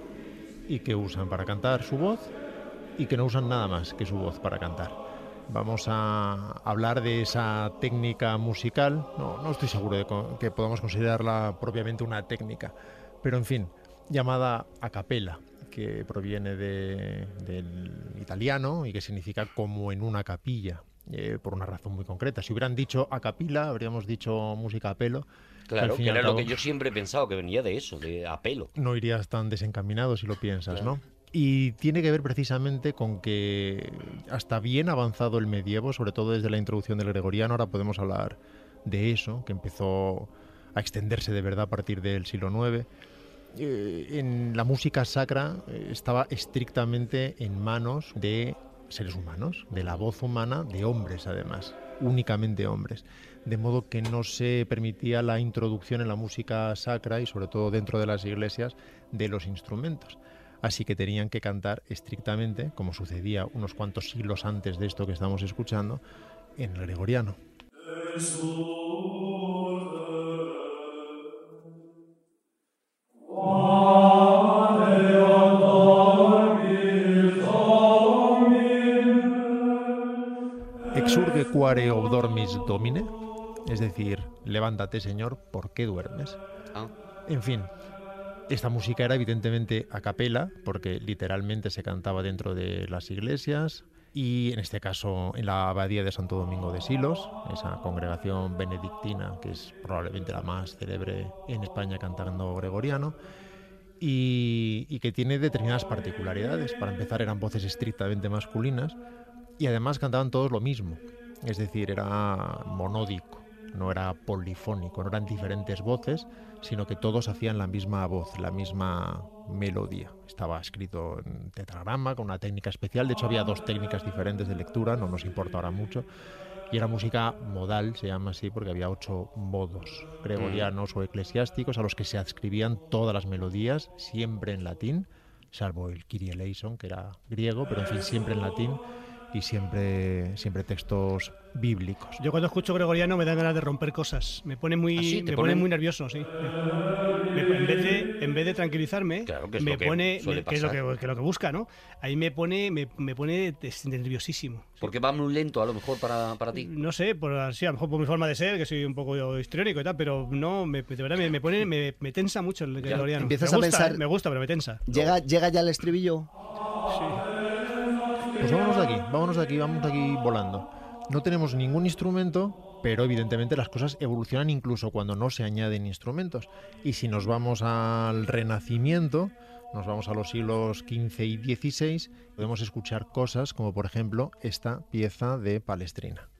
y que usan para cantar su voz y que no usan nada más que su voz para cantar. Vamos a hablar de esa técnica musical. No, no estoy seguro de que podamos considerarla propiamente una técnica, pero en fin, llamada a capella, que proviene de- del italiano y que significa como en una capilla, eh, por una razón muy concreta. Si hubieran dicho a capilla, habríamos dicho música a pelo. Claro, que lo que yo siempre he pensado, que venía de eso, de apelo. no irías tan desencaminado si lo piensas, Claro. ¿no? Y tiene que ver precisamente con que hasta bien avanzado el medievo, sobre todo desde la introducción del gregoriano, ahora podemos hablar de eso, que empezó a extenderse de verdad a partir del siglo IX. eh, en la música sacra eh, estaba estrictamente en manos de seres humanos, de la voz humana, de hombres además, únicamente hombres. De modo que no se permitía la introducción en la música sacra y sobre todo dentro de las iglesias de los instrumentos. Así que tenían que cantar estrictamente, como sucedía unos cuantos siglos antes de esto que estamos escuchando, en el gregoriano. Exurge quare obdormis domine, es decir, levántate Señor, ¿por qué duermes? Ah. En fin, esta música era evidentemente a capela, porque literalmente se cantaba dentro de las iglesias y en este caso en la abadía de Santo Domingo de Silos, esa congregación benedictina que es probablemente la más célebre en España cantando gregoriano y, y que tiene determinadas particularidades. Para empezar eran voces estrictamente masculinas y además cantaban todos lo mismo, es decir, era monódico no era polifónico, no eran diferentes voces, sino que todos hacían la misma voz, la misma melodía. Estaba escrito en tetragrama, con una técnica especial, de hecho había dos técnicas diferentes de lectura, no nos importa ahora mucho, y era música modal, se llama así, porque había ocho modos gregorianos o eclesiásticos a los que se adscribían todas las melodías, siempre en latín, salvo el Kyrie eleison, que era griego, pero en fin, siempre en latín y siempre, siempre textos bíblicos. Yo cuando escucho gregoriano me dan ganas de romper cosas. Me pone muy, ¿Ah, sí? ¿Te me pone- pone muy nervioso, sí. Me- en, vez de, en vez de tranquilizarme, Claro, que es me lo que pone, me- que es lo que, que lo que busca, ¿no? Ahí me pone, me, me pone nerviosísimo. Porque va muy lento a lo mejor para, para ti. No sé, por así, a lo mejor por mi forma de ser, que soy un poco histriónico y tal, pero no, me, de verdad me, me pone, me, me tensa mucho el gregoriano. empiezas me a gusta, pensar- eh, me gusta, pero me tensa. ¿Llega, ¿Llega ya el estribillo? Pues vámonos de aquí, vámonos de aquí, vamos de aquí volando. No tenemos ningún instrumento, pero evidentemente las cosas evolucionan incluso cuando no se añaden instrumentos. Y si nos vamos al Renacimiento, nos vamos a los siglos XV y XVI, podemos escuchar cosas como por ejemplo esta pieza de Palestrina.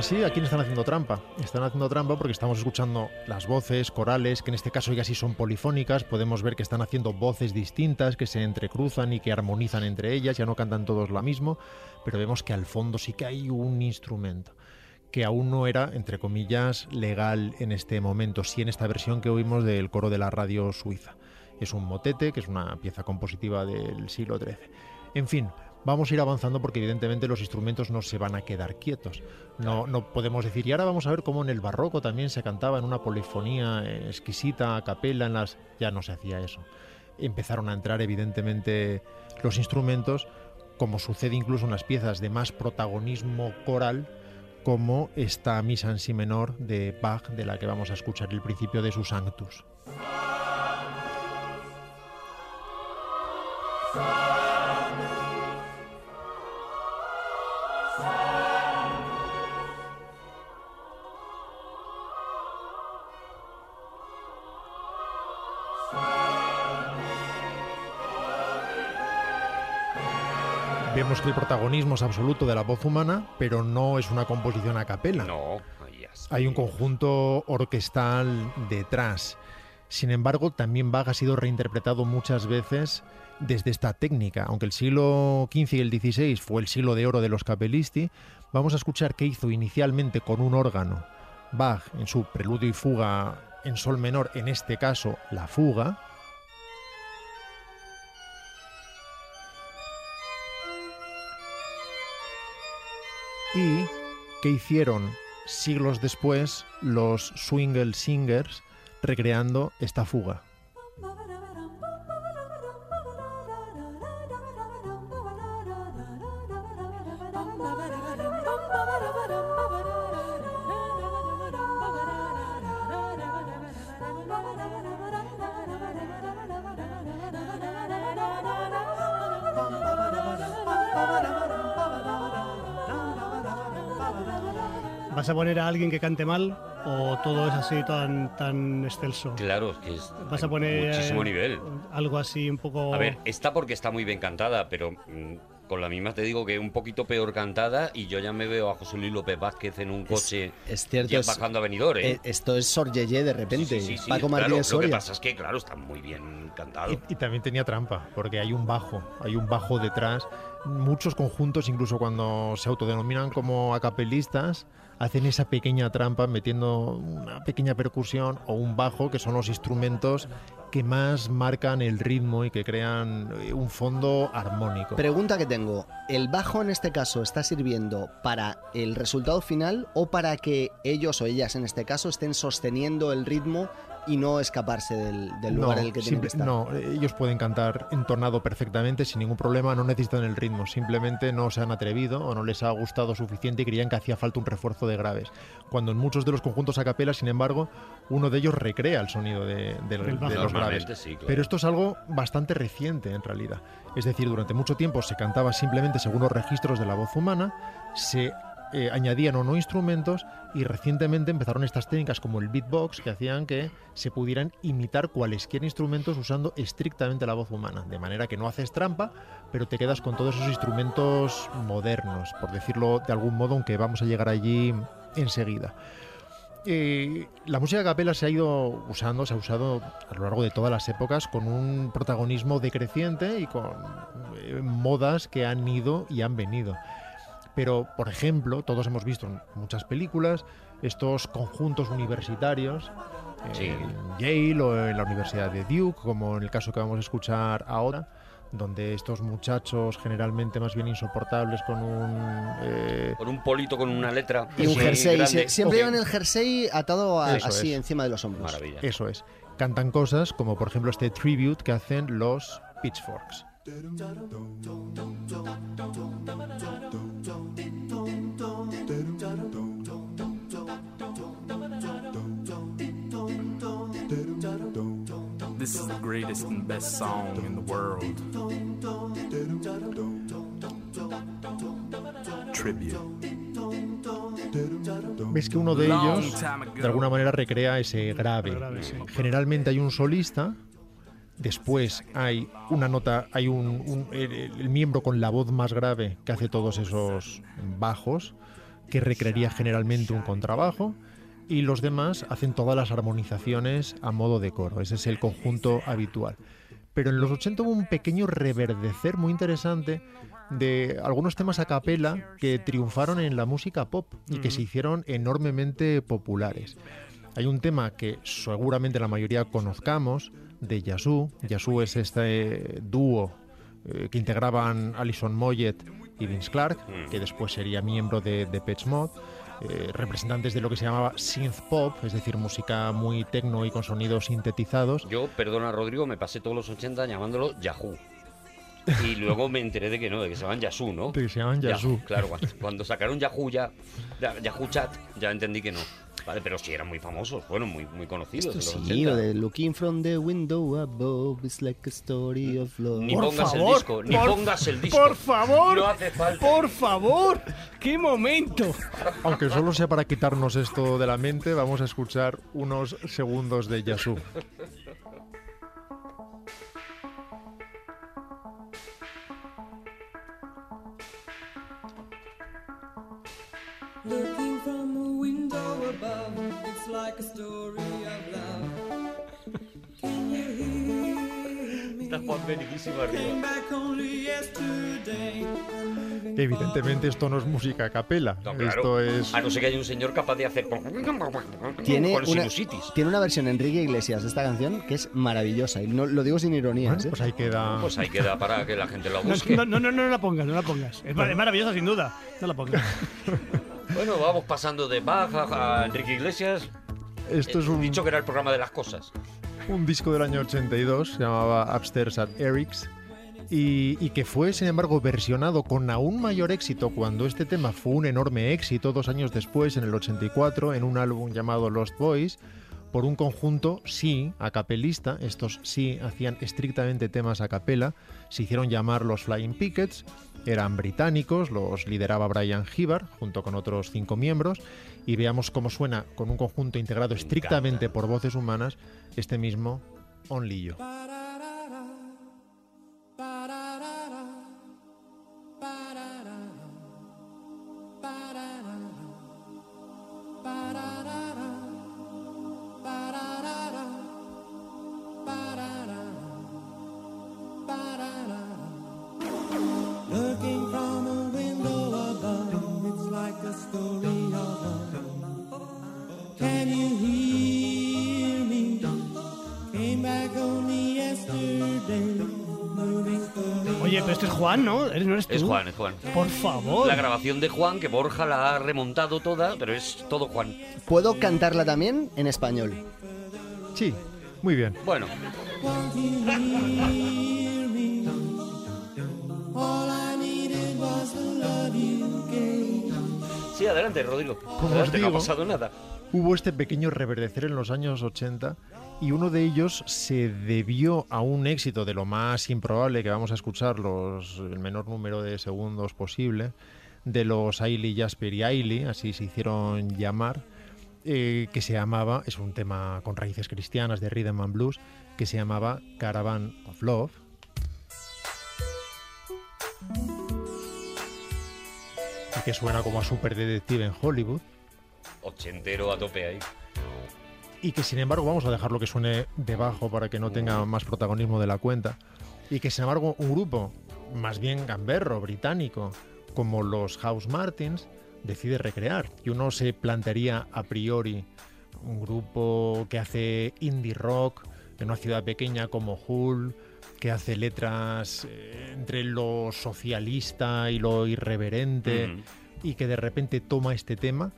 Así, aquí no están haciendo trampa. Están haciendo trampa porque estamos escuchando las voces corales, que en este caso ya sí son polifónicas. Podemos ver que están haciendo voces distintas, que se entrecruzan y que armonizan entre ellas. Ya no cantan todos lo mismo, pero vemos que al fondo sí que hay un instrumento que aún no era, entre comillas, legal en este momento, sí en esta versión que oímos del coro de la radio suiza. Es un motete, que es una pieza compositiva del siglo XIII. En fin, vamos a ir avanzando porque evidentemente los instrumentos no se van a quedar quietos. No, no podemos decir, y ahora vamos a ver cómo en el barroco también se cantaba en una polifonía eh, exquisita, a capela, en las... ya no se hacía eso. Empezaron a entrar evidentemente los instrumentos, como sucede incluso en las piezas de más protagonismo coral, como esta misa en si menor de Bach, de la que vamos a escuchar el principio de su Sanctus. Vemos que el protagonismo es absoluto de la voz humana, pero no es una composición a capela. No. Hay un conjunto orquestal detrás. Sin embargo, también Bach ha sido reinterpretado muchas veces desde esta técnica. Aunque el siglo XV y el XVI fue el siglo de oro de los capellisti, vamos a escuchar qué hizo inicialmente con un órgano Bach en su preludio y fuga en sol menor, en este caso la fuga, y que hicieron siglos después los Swingle Singers recreando esta fuga. Alguien que cante mal o todo es así tan, tan excelso? Claro, es que es ¿Vas a poner muchísimo eh, nivel. algo así un poco... A ver, está porque está muy bien cantada, pero mm, con la misma te digo que un poquito peor cantada y yo ya me veo a José Luis López Vázquez en un coche Es cierto, ya es- bajando a Benidorm, ¿eh? eh, esto es Sor Yeye de repente. Sí, sí, sí, Paco claro, Martínez Lo que Soria. pasa es que, claro, está muy bien cantado. Y, y también tenía trampa, porque hay un bajo, hay un bajo detrás. muchos conjuntos, incluso cuando se autodenominan como acapelistas, hacen esa pequeña trampa metiendo una pequeña percusión o un bajo, que son los instrumentos que más marcan el ritmo y que crean eh, un fondo armónico. Pregunta que tengo, ¿el bajo en este caso está sirviendo para el resultado final o para que ellos o ellas en este caso estén sosteniendo el ritmo y no escaparse del, del lugar en el que tienen que estar? no, ellos pueden cantar entonado perfectamente sin ningún problema, no necesitan el ritmo, simplemente no se han atrevido o no les ha gustado suficiente y creían que hacía falta un refuerzo de graves. Cuando en muchos de los conjuntos a capela, sin embargo, uno de ellos recrea el sonido de, los graves. Sí, claro. Pero esto es algo bastante reciente en realidad. Es decir, durante mucho tiempo se cantaba simplemente según los registros de la voz humana, se eh, añadían o no instrumentos y recientemente empezaron estas técnicas como el beatbox que hacían que se pudieran imitar cualesquiera instrumentos usando estrictamente la voz humana. De manera que no haces trampa, pero te quedas con todos esos instrumentos modernos, por decirlo de algún modo, aunque vamos a llegar allí enseguida. Eh, la música a capela se ha ido usando, se ha usado a lo largo de todas las épocas con un protagonismo decreciente y con eh, modas que han ido y han venido. Pero, por ejemplo, todos hemos visto en muchas películas estos conjuntos universitarios eh, Sí. en Yale o en la Universidad de Duke, como en el caso que vamos a escuchar ahora, donde estos muchachos generalmente más bien insoportables con un... eh, Con un polito con una letra. Y un jersey, grande. siempre llevan el jersey atado a- así es. encima de los hombros. Maravilla. Eso es. Cantan cosas como por ejemplo este tribute que hacen los Pitchforks. This is the greatest and best song in the world. Tribute. Ves que uno de ellos de alguna manera recrea ese grave. Generalmente hay un solista, después hay una nota, hay un, un- el, el miembro con la voz más grave que hace todos esos bajos, que recrearía generalmente un contrabajo, y los demás hacen todas las armonizaciones a modo de coro. Ese es el conjunto habitual. Pero en los 80 hubo un pequeño reverdecer muy interesante de algunos temas a capela que triunfaron en la música pop y que se hicieron enormemente populares. Hay un tema que seguramente la mayoría conozcamos de Yazoo. Yazoo es este dúo eh, que integraban Alison Moyet y Vince Clark, que después sería miembro de Depeche Mode, eh, representantes de lo que se llamaba synth pop, es decir, música muy tecno y con sonidos sintetizados. Yo, perdona Rodrigo, me pasé todos los 80 llamándolo Yahoo. Y luego me enteré de que no, de que se llaman Yahoo, ¿no? De que se llaman. Claro, cuando, cuando sacaron Yahoo ya, ya- Yahoo Chat, ya entendí que no. Vale, pero sí eran muy famosos, fueron muy, muy conocidos Esto los sí, 80. lo de Looking from the window above is like a story of love. Ni Por pongas el disco, ni por- pongas el disco. Por favor, No hace falta. por favor, qué momento. Aunque solo sea para quitarnos esto de la mente, vamos a escuchar unos segundos de Yazoo. From a window above, it's like a story of love. Can you hear me? Está Juan venidísimo Came arriba. back only yesterday. I'm leaving Evidentemente esto no es música a capela, No, claro. esto es... A no ser que haya un señor capaz de hacer. Tiene con una, sinusitis. tiene una versión Enrique Iglesias de esta canción que es maravillosa y no lo digo sin ironías. Bueno, ¿eh? pues ahí queda... Pues ahí queda para que la gente lo No, busque. no, no, no, no la pongas, no la pongas. Es maravillosa sin duda. No la pongas. Bueno, vamos pasando de Bach a Enrique Iglesias. Esto es He un, dicho que era el programa de las cosas. un disco del año 82, se llamaba Upstairs at Eric's, y, y que fue, sin embargo, versionado con aún mayor éxito cuando este tema fue un enorme éxito dos años después, en el 84, en un álbum llamado Lost Boys, por un conjunto, sí, a capelista, estos sí hacían estrictamente temas a capela, se hicieron llamar los Flying Pickets, eran británicos, los lideraba Brian Hibbard junto con otros cinco miembros, y veamos cómo suena con un conjunto integrado Me estrictamente encanta. por voces humanas este mismo Only You. ¿Eres- ¿No eres tú? Es Juan, es Juan. Por favor. La grabación de Juan, que Borja la ha remontado toda, pero es todo Juan. ¿Puedo cantarla también en español? Sí, muy bien. Bueno, sí, adelante, Rodrigo. Como os Adelante, no ha pasado nada. Hubo este pequeño reverdecer en los años 80 y uno de ellos se debió a un éxito de lo más improbable que vamos a escuchar los, el menor número de segundos posible de los Ailey, Jasper y Ailey, así se hicieron llamar, eh, que se llamaba, es un tema con raíces cristianas de rhythm and blues, que se llamaba Caravan of Love. Y que suena como a super detective en Hollywood. Ochentero a tope ahí. Y que sin embargo vamos a dejarlo que suene debajo para que no tenga más protagonismo de la cuenta. Y que sin embargo un grupo más bien gamberro británico como los House Martins decide recrear. Y uno se plantearía a priori un grupo que hace indie rock en una ciudad pequeña como Hull que hace letras eh, entre lo socialista y lo irreverente y que de repente toma este tema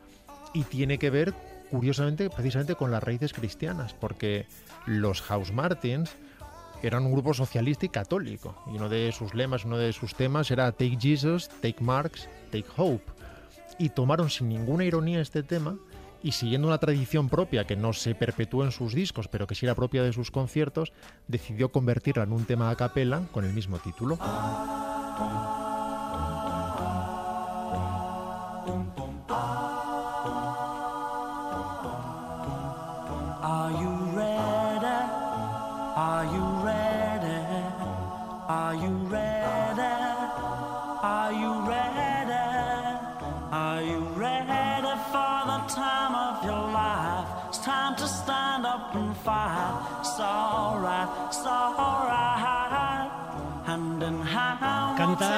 y tiene que ver curiosamente precisamente con las raíces cristianas porque los House Martins eran un grupo socialista y católico y uno de sus lemas, uno de sus temas era Take Jesus, Take Marx, Take Hope y tomaron sin ninguna ironía este tema y siguiendo una tradición propia que no se perpetuó en sus discos pero que sí era propia de sus conciertos decidió convertirla en un tema a capela con el mismo título.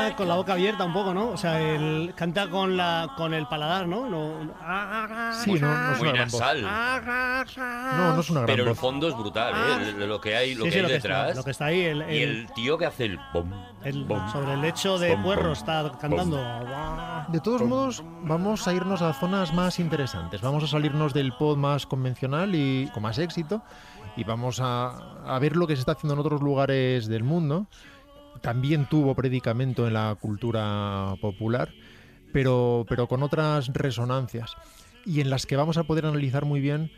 Canta con la boca abierta un poco, ¿no? O sea, el, canta con la con el paladar, ¿no? No- no- Sí, no, no es Muy una gran voz. nasal. No, no es una gran Pero el voz. fondo es brutal, ¿eh? Lo- Lo que hay, lo Sí, que sí, hay lo que está- detrás. lo que está ahí, el- y el- el tío que hace el bom, el- bom, sobre el lecho de bom, puerro bom, está cantando. De todos modos, vamos a irnos a zonas más interesantes. Vamos a salirnos del pod más convencional y con más éxito y vamos a, a ver lo que se está haciendo en otros lugares del mundo. También tuvo predicamento en la cultura popular, pero, pero con otras resonancias y en las que vamos a poder analizar muy bien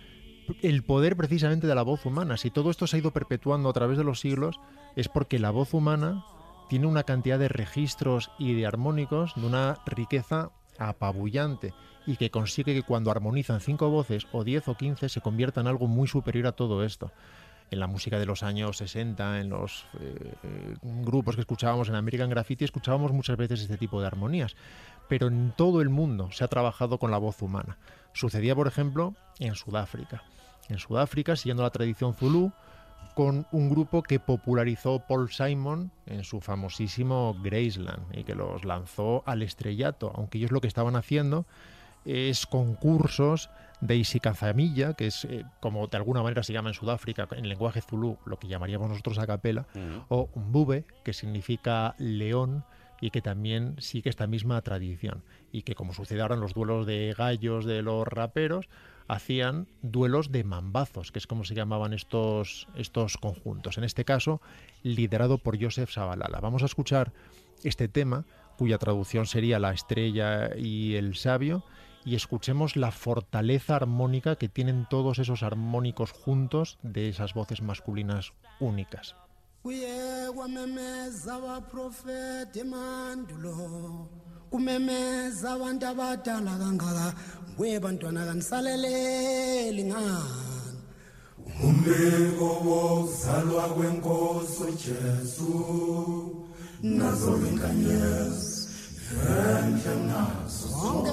el poder precisamente de la voz humana. Si todo esto se ha ido perpetuando a través de los siglos, es porque la voz humana tiene una cantidad de registros y de armónicos de una riqueza apabullante y que consigue que cuando armonizan cinco voces o 10 o 15 se convierta en algo muy superior a todo esto. En la música de los años 60, en los eh, grupos que escuchábamos en American Graffiti, escuchábamos muchas veces este tipo de armonías. Pero en todo el mundo se ha trabajado con la voz humana. Sucedía, por ejemplo, en Sudáfrica. En Sudáfrica, siguiendo la tradición zulú, con un grupo que popularizó Paul Simon en su famosísimo Graceland y que los lanzó al estrellato, aunque ellos lo que estaban haciendo es concursos de Isikazamilla, que es eh, como de alguna manera se llama en Sudáfrica, en lenguaje zulú, lo que llamaríamos nosotros a capela, o Mbube, que significa león y que también sigue esta misma tradición. Y que como sucede ahora en los duelos de gallos de los raperos, hacían duelos de mambazos, que es como se llamaban estos, estos conjuntos. En este caso, liderado por Joseph Sabalala. Vamos a escuchar este tema, cuya traducción sería La estrella y el sabio, y escuchemos la fortaleza armónica que tienen todos esos armónicos juntos de esas voces masculinas únicas. kuye kwamemeza abaprofeti emandulo kumemeza abantu abadala kangaka nguye bantwana kanisaleleli ngani umbiko wokuzalwa kwenkosi ujesu nazo inkanyezi enhle nazo zonke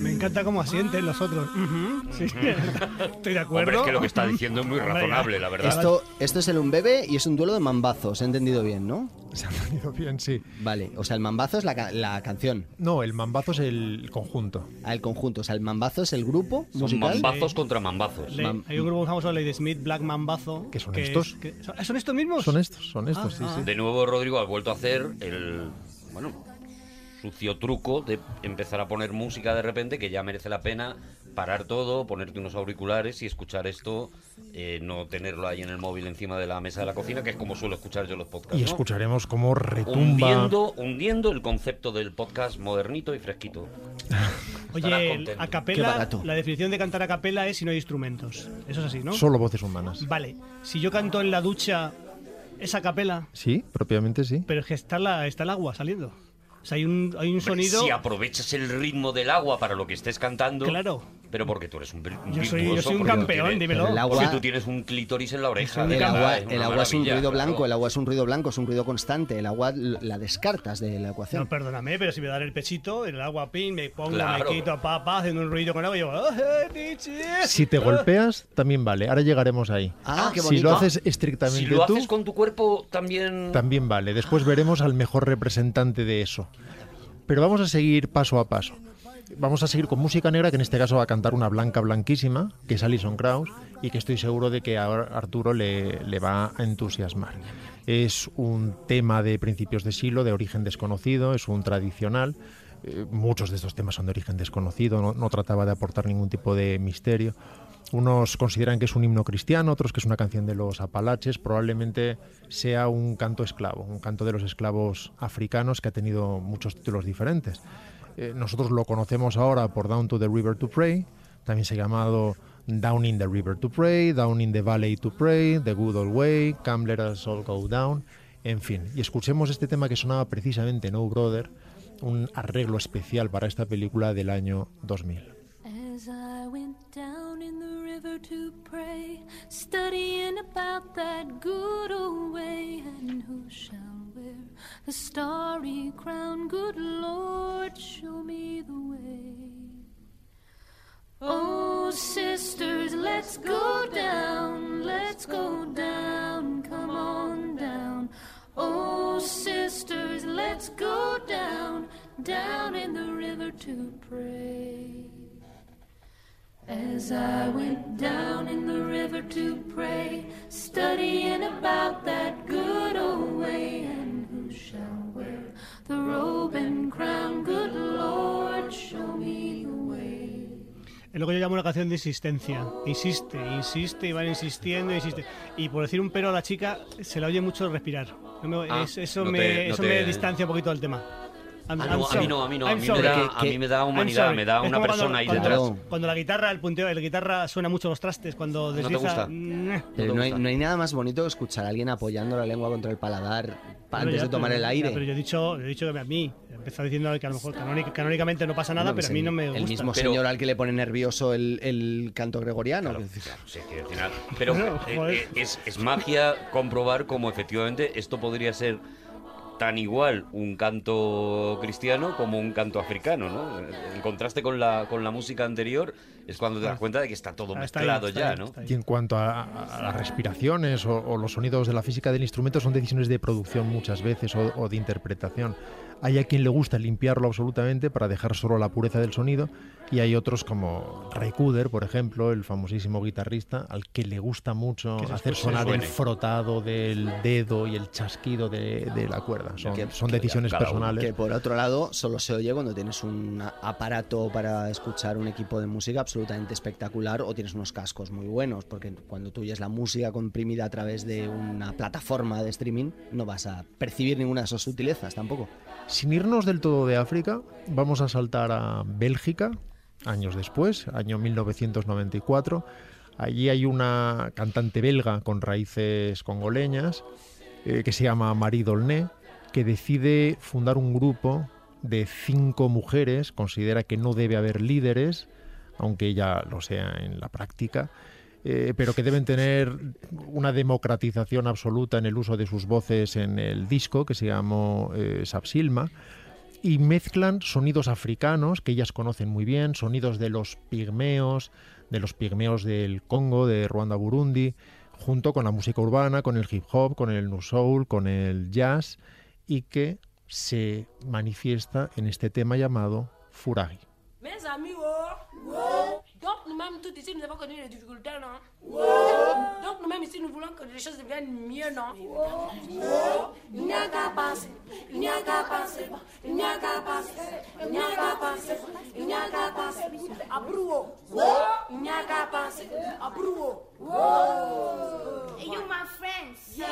Me encanta cómo asienten los otros. Sí. Estoy de acuerdo. Hombre, es que lo que está diciendo es muy razonable, la verdad. Esto, esto es el un bebé y es un duelo de mambazos, he entendido bien, ¿no? Se ha entendido bien, sí. Vale, o sea, el mambazo es la, la canción. No, el mambazo es el conjunto. Ah, el conjunto. O sea, el mambazo es el grupo Son musical. mambazos contra mambazos. Le- hay un grupo famoso, Lady Smith, Black Mambazo. ¿Que son es- estos? que- ¿son- ¿Son estos mismos? Son estos, son estos, Ah, sí, ah. sí. De nuevo, Rodrigo ha vuelto a hacer el. Bueno, sucio truco de empezar a poner música de repente que ya merece la pena parar todo, ponerte unos auriculares y escuchar esto, eh, no tenerlo ahí en el móvil encima de la mesa de la cocina, que es como suelo escuchar yo los podcasts. Y ¿no? escucharemos cómo retumba. Hundiendo, hundiendo el concepto del podcast modernito y fresquito. Oye, a Qué capela, barato. la definición de cantar a capela es si no hay instrumentos. Eso es así, ¿no? Solo voces humanas. Vale, si yo canto en la ducha, es a capela, Sí, propiamente sí. pero es que está, la, está el agua saliendo. O sea, hay un, hay un sonido... Si aprovechas el ritmo del agua para lo que estés cantando. Claro. Pero porque tú eres un, Yo soy- yo soy un campeón, tienes- dímelo. El agua- Porque tú tienes un clítoris en la oreja. El agua, el agua es un ruido claro. blanco, el agua es un ruido blanco, es un ruido constante. El agua la descartas de la ecuación. No, perdóname, pero si me dan el pechito, el agua pin, me pongo, Claro. me quito, papá, haciendo un ruido con agua y yo... Si te golpeas, también vale. Ahora llegaremos ahí. Ah, qué si bonito. lo haces estrictamente Si lo tú, haces con tu cuerpo, también. también vale. Después veremos al mejor representante de eso. Pero vamos a seguir paso a paso. Vamos a seguir con música negra, que en este caso va a cantar una blanca blanquísima, que es Alison Krauss, y que estoy seguro de que a Arturo le, le va a entusiasmar. Es un tema de principios de siglo, de origen desconocido, es un tradicional. Eh, muchos de estos temas son de origen desconocido, no, no trataba de aportar ningún tipo de misterio. Unos consideran que es un himno cristiano, otros que es una canción de los Apalaches, probablemente sea un canto esclavo, un canto de los esclavos africanos que ha tenido muchos títulos diferentes. Eh, nosotros lo conocemos ahora por Down to the River to Pray, también se ha llamado Down in the River to Pray, Down in the Valley to Pray, The Good Old Way, Come Let Us All Go Down, en fin. Y escuchemos este tema que sonaba precisamente No Brother, un arreglo especial para esta película del año 2000. As I went down in the river to pray, the starry crown? Good Lord, show me the way. Oh, sisters, let's go down, let's go down, come on down. Oh, sisters, let's go down, down in the river to pray. As I went down in the river to pray, studying about that good old way, and shall wear the robe and crown? Good Lord, show me the way. Es lo que yo llamo una canción de insistencia. Insiste, insiste y van insistiendo, insiste. Y por decir un pero a la chica, se la oye mucho respirar. No me- Ah, es- eso no me, te- no eso te- me distancia un poquito del tema. I'm- Ah, I'm no, a mí no, a mí no, a mí me da- a mí me da I'm humanidad, me da una persona cuando, ahí cuando detrás. Cuando la guitarra, el punteo de la guitarra suena mucho los trastes, cuando te desliza. gusta? mm, Pero no, hay, no hay nada más bonito que escuchar a alguien apoyando la lengua contra el paladar antes ya, de tomar pero- el ya, aire. pero yo he dicho, he dicho que a mí, he empezado diciendo que a lo mejor canónic- canónicamente no pasa nada, pero a mí el- no me gusta. El mismo Pero- señor al que le pone nervioso el, el canto gregoriano. Claro, que- claro, sí, que al final- Pero eh, eh, es, es magia comprobar cómo efectivamente esto podría ser tan igual un canto cristiano como un canto africano, ¿no? El contraste con la, con la música anterior es cuando te das cuenta de que está todo Ah, está ahí, mezclado ya, ¿no? está ahí. Y en cuanto a, a- a las respiraciones o, o los sonidos de la física del instrumento, son decisiones de producción muchas veces o, o de interpretación. Hay a quien le gusta limpiarlo absolutamente para dejar solo la pureza del sonido y hay otros como Ray Cooder, por ejemplo, el famosísimo guitarrista, al que le gusta mucho Que hacer sonar el frotado del dedo y el chasquido de, de la cuerda. Son, Que- son que decisiones cada uno- personales. Que por otro lado solo se oye cuando tienes un aparato para escuchar un equipo de música absolutamente espectacular o tienes unos cascos muy buenos, porque cuando tú oyes la música comprimida a través de una plataforma de streaming no vas a percibir ninguna de esas sutilezas tampoco. Sin irnos del todo de África, vamos a saltar a Bélgica, años después, año 1994. Allí hay una cantante belga con raíces congoleñas eh, que se llama Marie Dolné, que decide fundar un grupo de cinco mujeres, considera que no debe haber líderes, aunque ella lo sea en la práctica, eh, pero que deben tener una democratización absoluta en el uso de sus voces en el disco, que se llamó eh, Sapsilma. y mezclan sonidos africanos que ellas conocen muy bien, sonidos de los pigmeos, de los pigmeos del Congo, de Ruanda, Burundi, junto con la música urbana, con el hip hop, con el new soul, con el jazz y que se manifiesta en este tema llamado Furagi. Mes amis, oh. Donc nous-mêmes, tout ici, nous avons connu les difficultés, non? Donc nous-mêmes ici, nous voulons que les choses deviennent mieux, non Il n'y a qu'à penser, il n'y a qu'à penser, il n'y a qu'à penser, il n'y a qu'à penser, il n'y a qu'à penser, à Brouwo. Il n'y a qu'à penser, à Brouwo. Hey, you my friends. Yeah,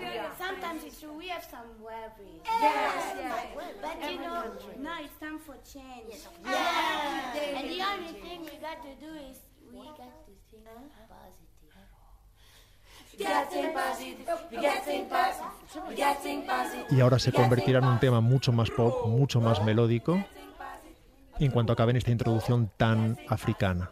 yeah, yeah. Sometimes it's true, we have some worries. Yes, yes. But you know, Every country. now it's time for change. Yeah. And the only thing we got to do is we got to think y ahora se convertirá en un tema mucho más pop, mucho más melódico, en cuanto acabe en esta introducción tan africana.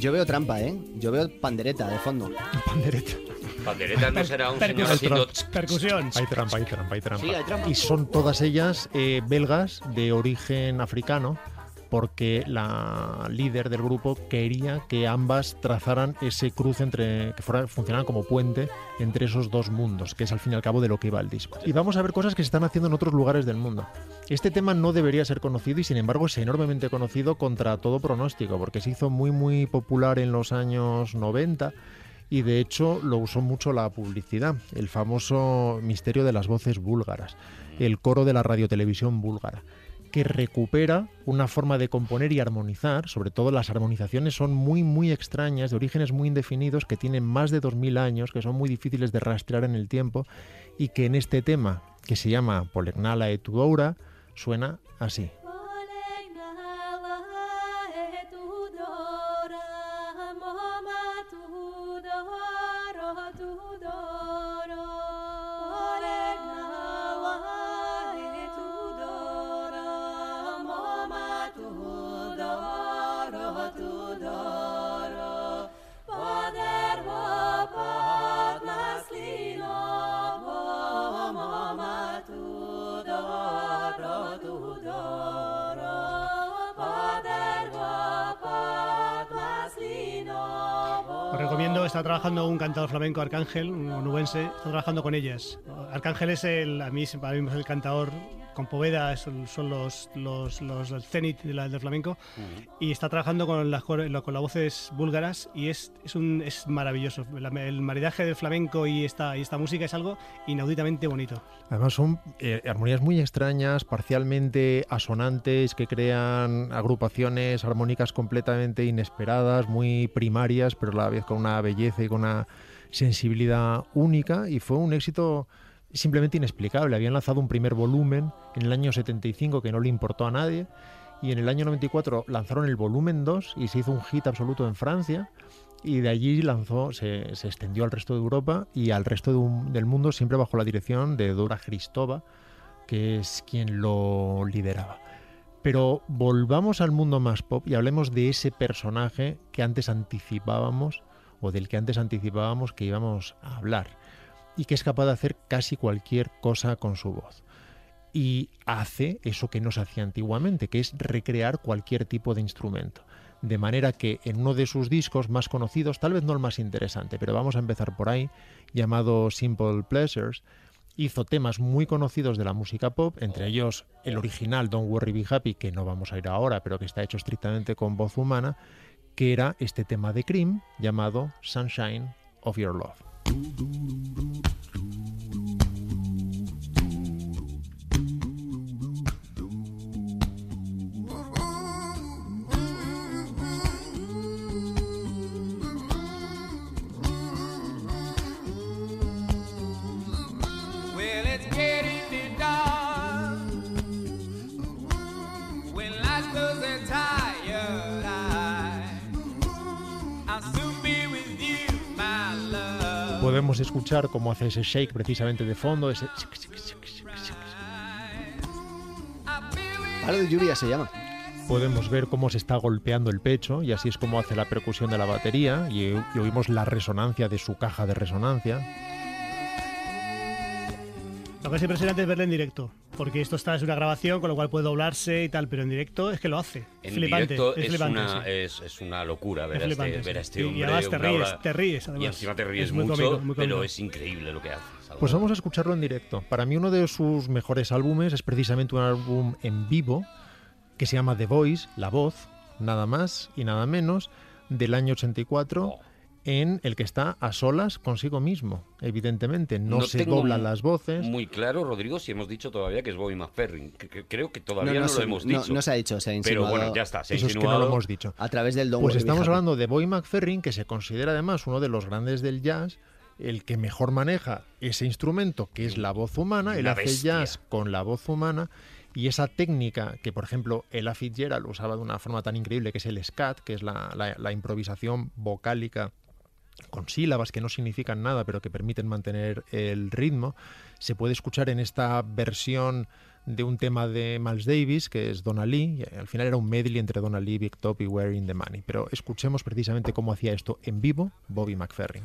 Yo veo trampa, ¿eh? Yo veo pandereta de fondo. Pandereta. Pandereta no será un señor Percusión. haciendo... Percusión. Hay trampa, hay trampa, hay trampa. Sí, hay trampa. Y son todas ellas eh, belgas de origen africano, porque la líder del grupo quería que ambas trazaran ese cruce entre que fuera, funcionaran como puente entre esos dos mundos, que es al fin y al cabo de lo que iba el disco. Y vamos a ver cosas que se están haciendo en otros lugares del mundo. Este tema no debería ser conocido y sin embargo es enormemente conocido contra todo pronóstico, porque se hizo muy muy popular en los años 90 y de hecho lo usó mucho la publicidad, el famoso misterio de las voces búlgaras, el coro de la radiotelevisión búlgara, que recupera una forma de componer y armonizar, sobre todo las armonizaciones son muy muy extrañas, de orígenes muy indefinidos, que tienen más de 2000 años, que son muy difíciles de rastrear en el tiempo y que en este tema, que se llama Polegnala e Tudoura, suena así. Está trabajando un cantador flamenco, Arcángel, un onubense, está trabajando con ellas. Arcángel es el, a mí, para mí es el cantador Poveda, son, son los, los, los del cenit de la- del flamenco, y está trabajando con las, con las voces búlgaras y es, es, un, es maravilloso. La- el maridaje del flamenco y esta, y esta música es algo inauditamente bonito. Además son eh, armonías muy extrañas, parcialmente asonantes, que crean agrupaciones armónicas completamente inesperadas, muy primarias, pero a la vez con una belleza y con una sensibilidad única. Y fue un éxito simplemente inexplicable. Habían lanzado un primer volumen en el año 75 que no le importó a nadie. Y en el año 94 lanzaron el volumen 2 y se hizo un hit absoluto en Francia. Y de allí se, extendió al resto de Europa y al resto del mundo, siempre bajo la dirección de Dora Christova, que es quien lo lideraba. Pero volvamos al mundo más pop y hablemos de ese personaje que antes anticipábamos, o del que antes anticipábamos que íbamos a hablar, y que es capaz de hacer casi cualquier cosa con su voz. Y hace eso que no se hacía antiguamente, que es recrear cualquier tipo de instrumento. De manera que en uno de sus discos más conocidos, tal vez no el más interesante, pero vamos a empezar por ahí, llamado Simple Pleasures, hizo temas muy conocidos de la música pop, entre ellos el original Don't Worry Be Happy, que no vamos a ir ahora, pero que está hecho estrictamente con voz humana, que era este tema de Cream llamado Sunshine of Your Love. do do do do Podemos escuchar cómo hace ese shake precisamente de fondo, ese Palo de lluvia se llama. podemos ver cómo se está golpeando el pecho y así es como hace la percusión de la batería y, y oímos la resonancia de su caja de resonancia. Lo que es impresionante es verle en directo, porque esto está es una grabación, con lo cual puede doblarse y tal, pero en directo es que lo hace. En flipante, directo es, es, flipante, una, sí. es, es una locura ver, Es a este, ver a este Y- y hombre. además te ríes, hora- te ríes, Y además. encima te ríes mucho, cómico, pero es increíble lo que hace. Pues vamos a escucharlo en directo. Para mí uno de sus mejores álbumes es precisamente un álbum en vivo que se llama The Voice, La Voz, nada más y nada menos, del año 84, en el que está a solas consigo mismo, evidentemente. No, se doblan las voces. Muy claro, Rodrigo, si hemos dicho todavía que es Bobby McFerrin. creo que todavía no, no lo se- hemos no- dicho. no se ha dicho, se ha Pero insinuado. bueno, ya está, se ha Eso es que no insinuado. lo hemos dicho. A través del Pues Worry, Be estamos hablando de Boy McFerrin, que se considera además uno de los grandes del jazz, el que mejor maneja ese instrumento, que es la voz humana. Él hace jazz con la voz humana. Y esa técnica que, por ejemplo, Ella Fitzgerald usaba de una forma tan increíble, que es el scat, que es la, la- la improvisación vocálica con sílabas que no significan nada, pero que permiten mantener el ritmo, se puede escuchar en esta versión de un tema de Miles Davis, que es Donna Lee. Al final era un medley entre Donna Lee, Big Top y in the Money. Pero escuchemos precisamente cómo hacía esto en vivo Bobby McFerrin.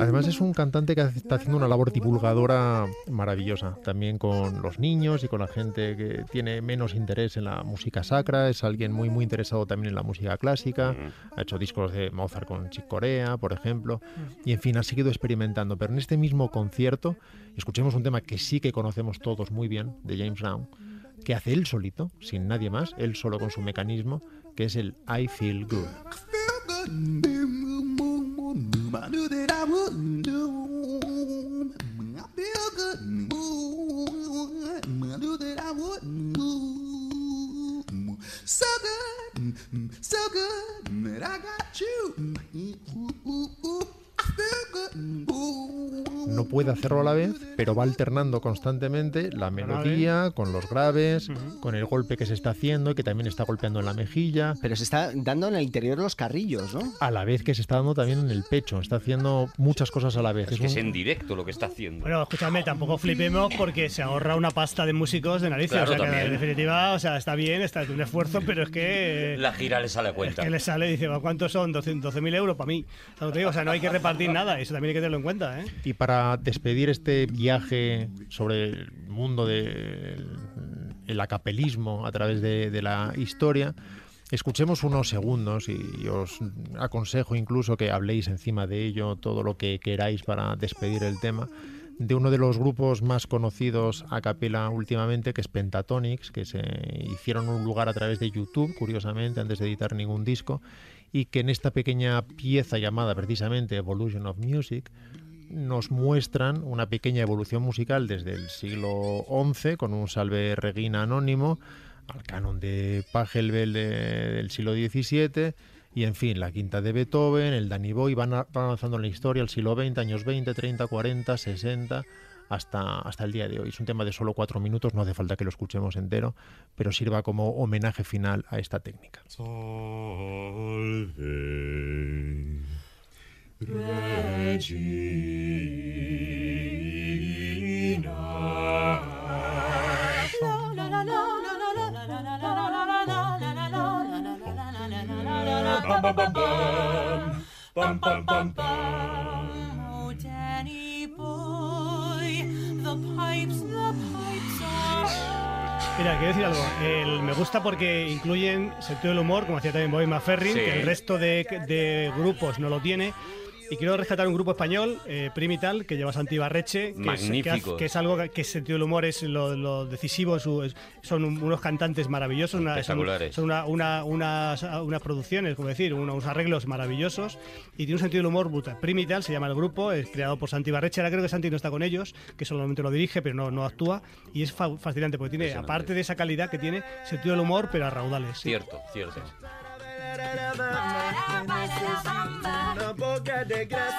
Además es un cantante que está haciendo una labor divulgadora maravillosa, también con los niños y con la gente que tiene menos interés en la música sacra, es alguien muy muy interesado también en la música clásica, ha hecho discos de Mozart con Chick Corea, por ejemplo, y en fin, ha seguido experimentando, pero en este mismo concierto escuchemos un tema que sí que conocemos todos muy bien, de James Brown, que hace él solito, sin nadie más, él solo con su mecanismo, que es el I Feel Good. So good, so good I got you. I feel good. No puede hacerlo a la vez, pero va alternando constantemente la melodía con los graves, con el golpe que se está haciendo y que también está golpeando en la mejilla. Pero se está dando en el interior los carrillos, ¿no? A la vez que se está dando también en el pecho, está haciendo muchas cosas a la vez. Es que es en directo lo que está haciendo. Bueno, escúchame, tampoco flipemos porque se ahorra una pasta de músicos de narices. Claro, o sea, que también. en definitiva, o sea, está bien, está es un esfuerzo, pero es que. La gira le sale a cuenta. que le sale y dice, "¿Bueno, ¿cuántos son? 12.000 euros para mí. O sea, no hay que repartir nada, eso también hay que tenerlo en cuenta, ¿eh? Y para despedir este viaje sobre el mundo del el acapelismo a través de, de la historia, escuchemos unos segundos y os aconsejo incluso que habléis encima de ello todo lo que queráis para despedir el tema de uno de los grupos más conocidos a capela últimamente, que es Pentatonix, que se hicieron un lugar a través de YouTube, curiosamente, antes de editar ningún disco, y que en esta pequeña pieza llamada precisamente Evolution of Music, nos muestran una pequeña evolución musical desde el siglo XI con un salve Regina anónimo al canon de Pachelbel de- del siglo XVII y en fin, la quinta de Beethoven, el Danny Boy, van, avanzando en la historia, el siglo XX, años 20, 30, 40, 60, hasta, hasta el día de hoy. Es un tema de solo cuatro minutos, no hace falta que lo escuchemos entero, pero sirva como homenaje final a esta técnica. Mira, quiero decir algo. El- me gusta porque incluyen sentido del humor, como hacía también Bobby McFerrin, Sí. que el resto de, de grupos no lo tiene. Y quiero rescatar un grupo español, eh, Primital, que lleva Santi Barreche, que, es, que, hace- que es algo que, que el sentido del humor es lo, lo decisivo, su- es- son un- unos cantantes maravillosos, una- son, Espectaculares. son una- una- unas, unas producciones, como decir, unos arreglos maravillosos y tiene un sentido del humor brutal. Primital se llama el grupo, es creado por Santi Barreche, ahora creo que Santi no está con ellos, que solamente lo dirige, pero no, no actúa, y es fa- fascinante, porque tiene, aparte de esa calidad que tiene, sentido del humor, pero a raudales. sí. Cierto,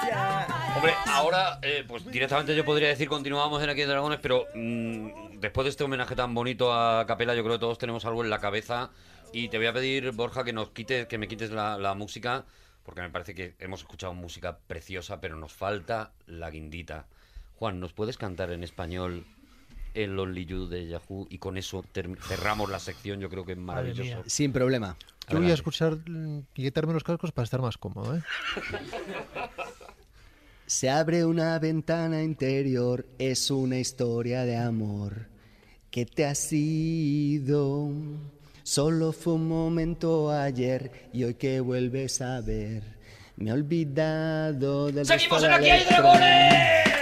cierto. Hombre, ahora, eh, pues directamente yo podría decir continuamos en Aquí en Dragones, pero mm, después de este homenaje tan bonito a Capela, yo creo que todos tenemos algo en la cabeza. Y te voy a pedir, Borja, que nos quites, que me quites la, la música, porque me parece que hemos escuchado música preciosa, pero nos falta la guindita. Juan, ¿nos puedes cantar en español el Only You de Yahoo? Y con eso cerramos la sección, yo creo que es maravilloso. Sin problema. Yo voy a escuchar mm, y quitarme los cascos para estar más cómodo, ¿eh? Se abre una ventana interior, es una historia de amor que te ha sido. Solo fue un momento ayer y hoy que vuelves a ver, me he olvidado del ¡Seguimos en de Aquí hay dragones!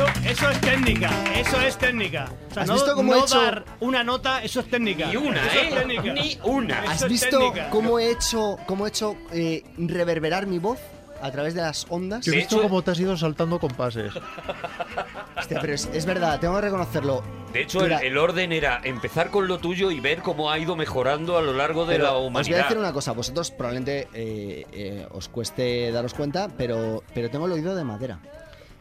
Eso, eso es técnica, eso es técnica. O sea, ¿Has no, visto cómo no he hecho- dar una nota, eso es técnica. Ni una, Eso es ¿eh? Ni una. Eso ¿Has visto cómo he hecho, cómo he hecho eh, reverberar mi voz a través de las ondas? Yo he visto cómo te has ido saltando compases. Hostia, pero es, es verdad, tengo que reconocerlo. De hecho, el, el orden era empezar con lo tuyo y ver cómo ha ido mejorando a lo largo de Pero la Os voy a humanidad. decir una cosa, vosotros probablemente eh, eh, os cueste daros cuenta, pero, pero tengo el oído de madera.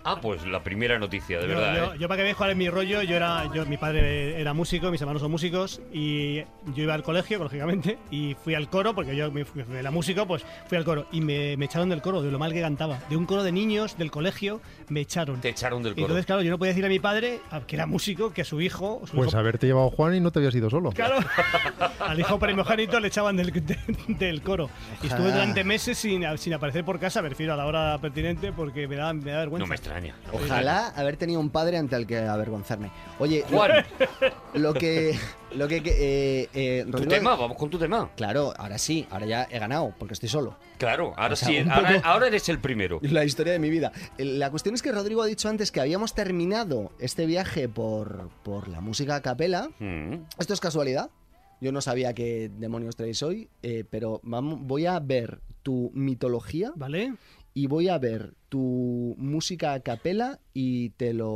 Ah, pues la primera noticia, de Yo, verdad. yo- ¿eh? yo para que veáis cuál es mi rollo, yo era, yo, mi padre era músico, mis hermanos son músicos y yo iba al colegio, lógicamente, y fui al coro, porque yo era músico, pues fui al coro y me, me echaron del coro, de lo mal que cantaba. De un coro de niños del colegio me echaron. Te echaron del Y coro. entonces, claro, yo no podía decir a mi padre, que era músico, que a su hijo, su Pues hijo haberte llevado Juan y no te habías ido solo. Claro, al hijo primogénito le echaban del, de- del coro. Y estuve durante meses sin, sin aparecer por casa, me refiero a la hora pertinente, porque me da, me da vergüenza. No me extraña. Ojalá haber tenido un padre ante el que avergonzarme. Oye, lo- Juan, lo que. Lo que. eh, eh, tu Rodrigo- tema, vamos con tu tema. Claro, ahora sí, ahora ya he ganado, porque estoy solo. Claro, ahora O sea, sí, un ahora, poco- ahora eres el primero. La historia de mi vida. Eh, La cuestión es que Rodrigo ha dicho antes que habíamos terminado este viaje por, por la música a capela. Mm. Esto es casualidad. Yo no sabía qué demonios traéis hoy, eh, pero vamos, voy a ver tu mitología ¿Vale? Y voy a ver tu música a capela y te lo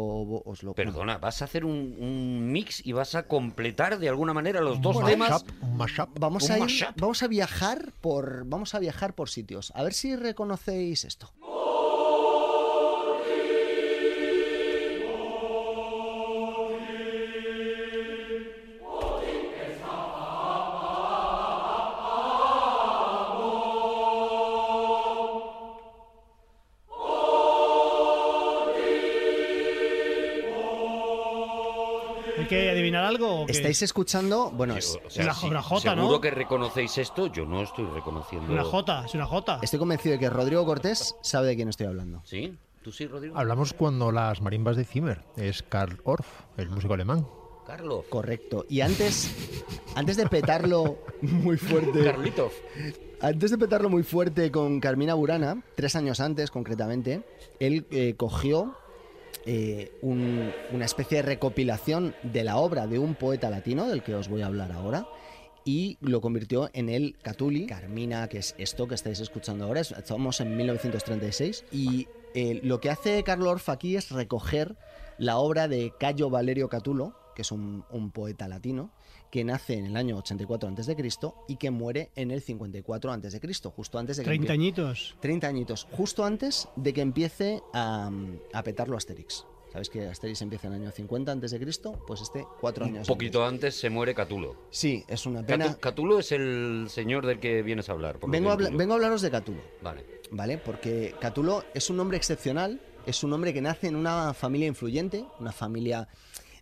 os lo Perdona, vas a hacer un, un mix y vas a completar de alguna manera los dos Bueno, temas. Mashup, un mashup. Vamos Un a ir- vamos a viajar por vamos a viajar por sitios. A ver si reconocéis esto. Adivinar algo? o qué? ¿Estáis escuchando? Bueno, es- o sea, Una- sí, una jota, seguro ¿no? que reconocéis esto, yo no estoy reconociendo. Una J, es una J. estoy convencido de que Rodrigo Cortés sabe de quién estoy hablando. ¿Sí? ¿Tú sí, Rodrigo? Hablamos cuando las marimbas de Zimmer. Es Karl Orff, el músico alemán. Carlos. Correcto. Y antes, antes de petarlo muy fuerte. Carlitos. Antes de petarlo muy fuerte con Carmina Burana, tres años antes concretamente, él eh, cogió eh, un- una especie de recopilación de la obra de un poeta latino, del que os voy a hablar ahora, y lo convirtió en el Catuli, Carmina, que es esto que estáis escuchando ahora, es- estamos en 1936, y eh, lo que hace Carlo Orff aquí es recoger la obra de Cayo Valerio Catulo, que es un poeta latino, que nace en el año 84 a.C. y que muere en el 54 a.C., justo antes de que 30 empie- añitos. 30 añitos, justo antes de que empiece a, a petarlo Asterix. ¿Sabes que Asterix empieza en el año 50 antes de Cristo? Pues este cuatro Un años poquito antes se muere Catulo. antes. Sí, es una pena. Catu- Catulo es el señor del que vienes a hablar. por Vengo a, vengo hablaros de Catulo, Vale. ¿vale? Porque Catulo es un hombre excepcional, es un hombre que nace en una familia influyente, una familia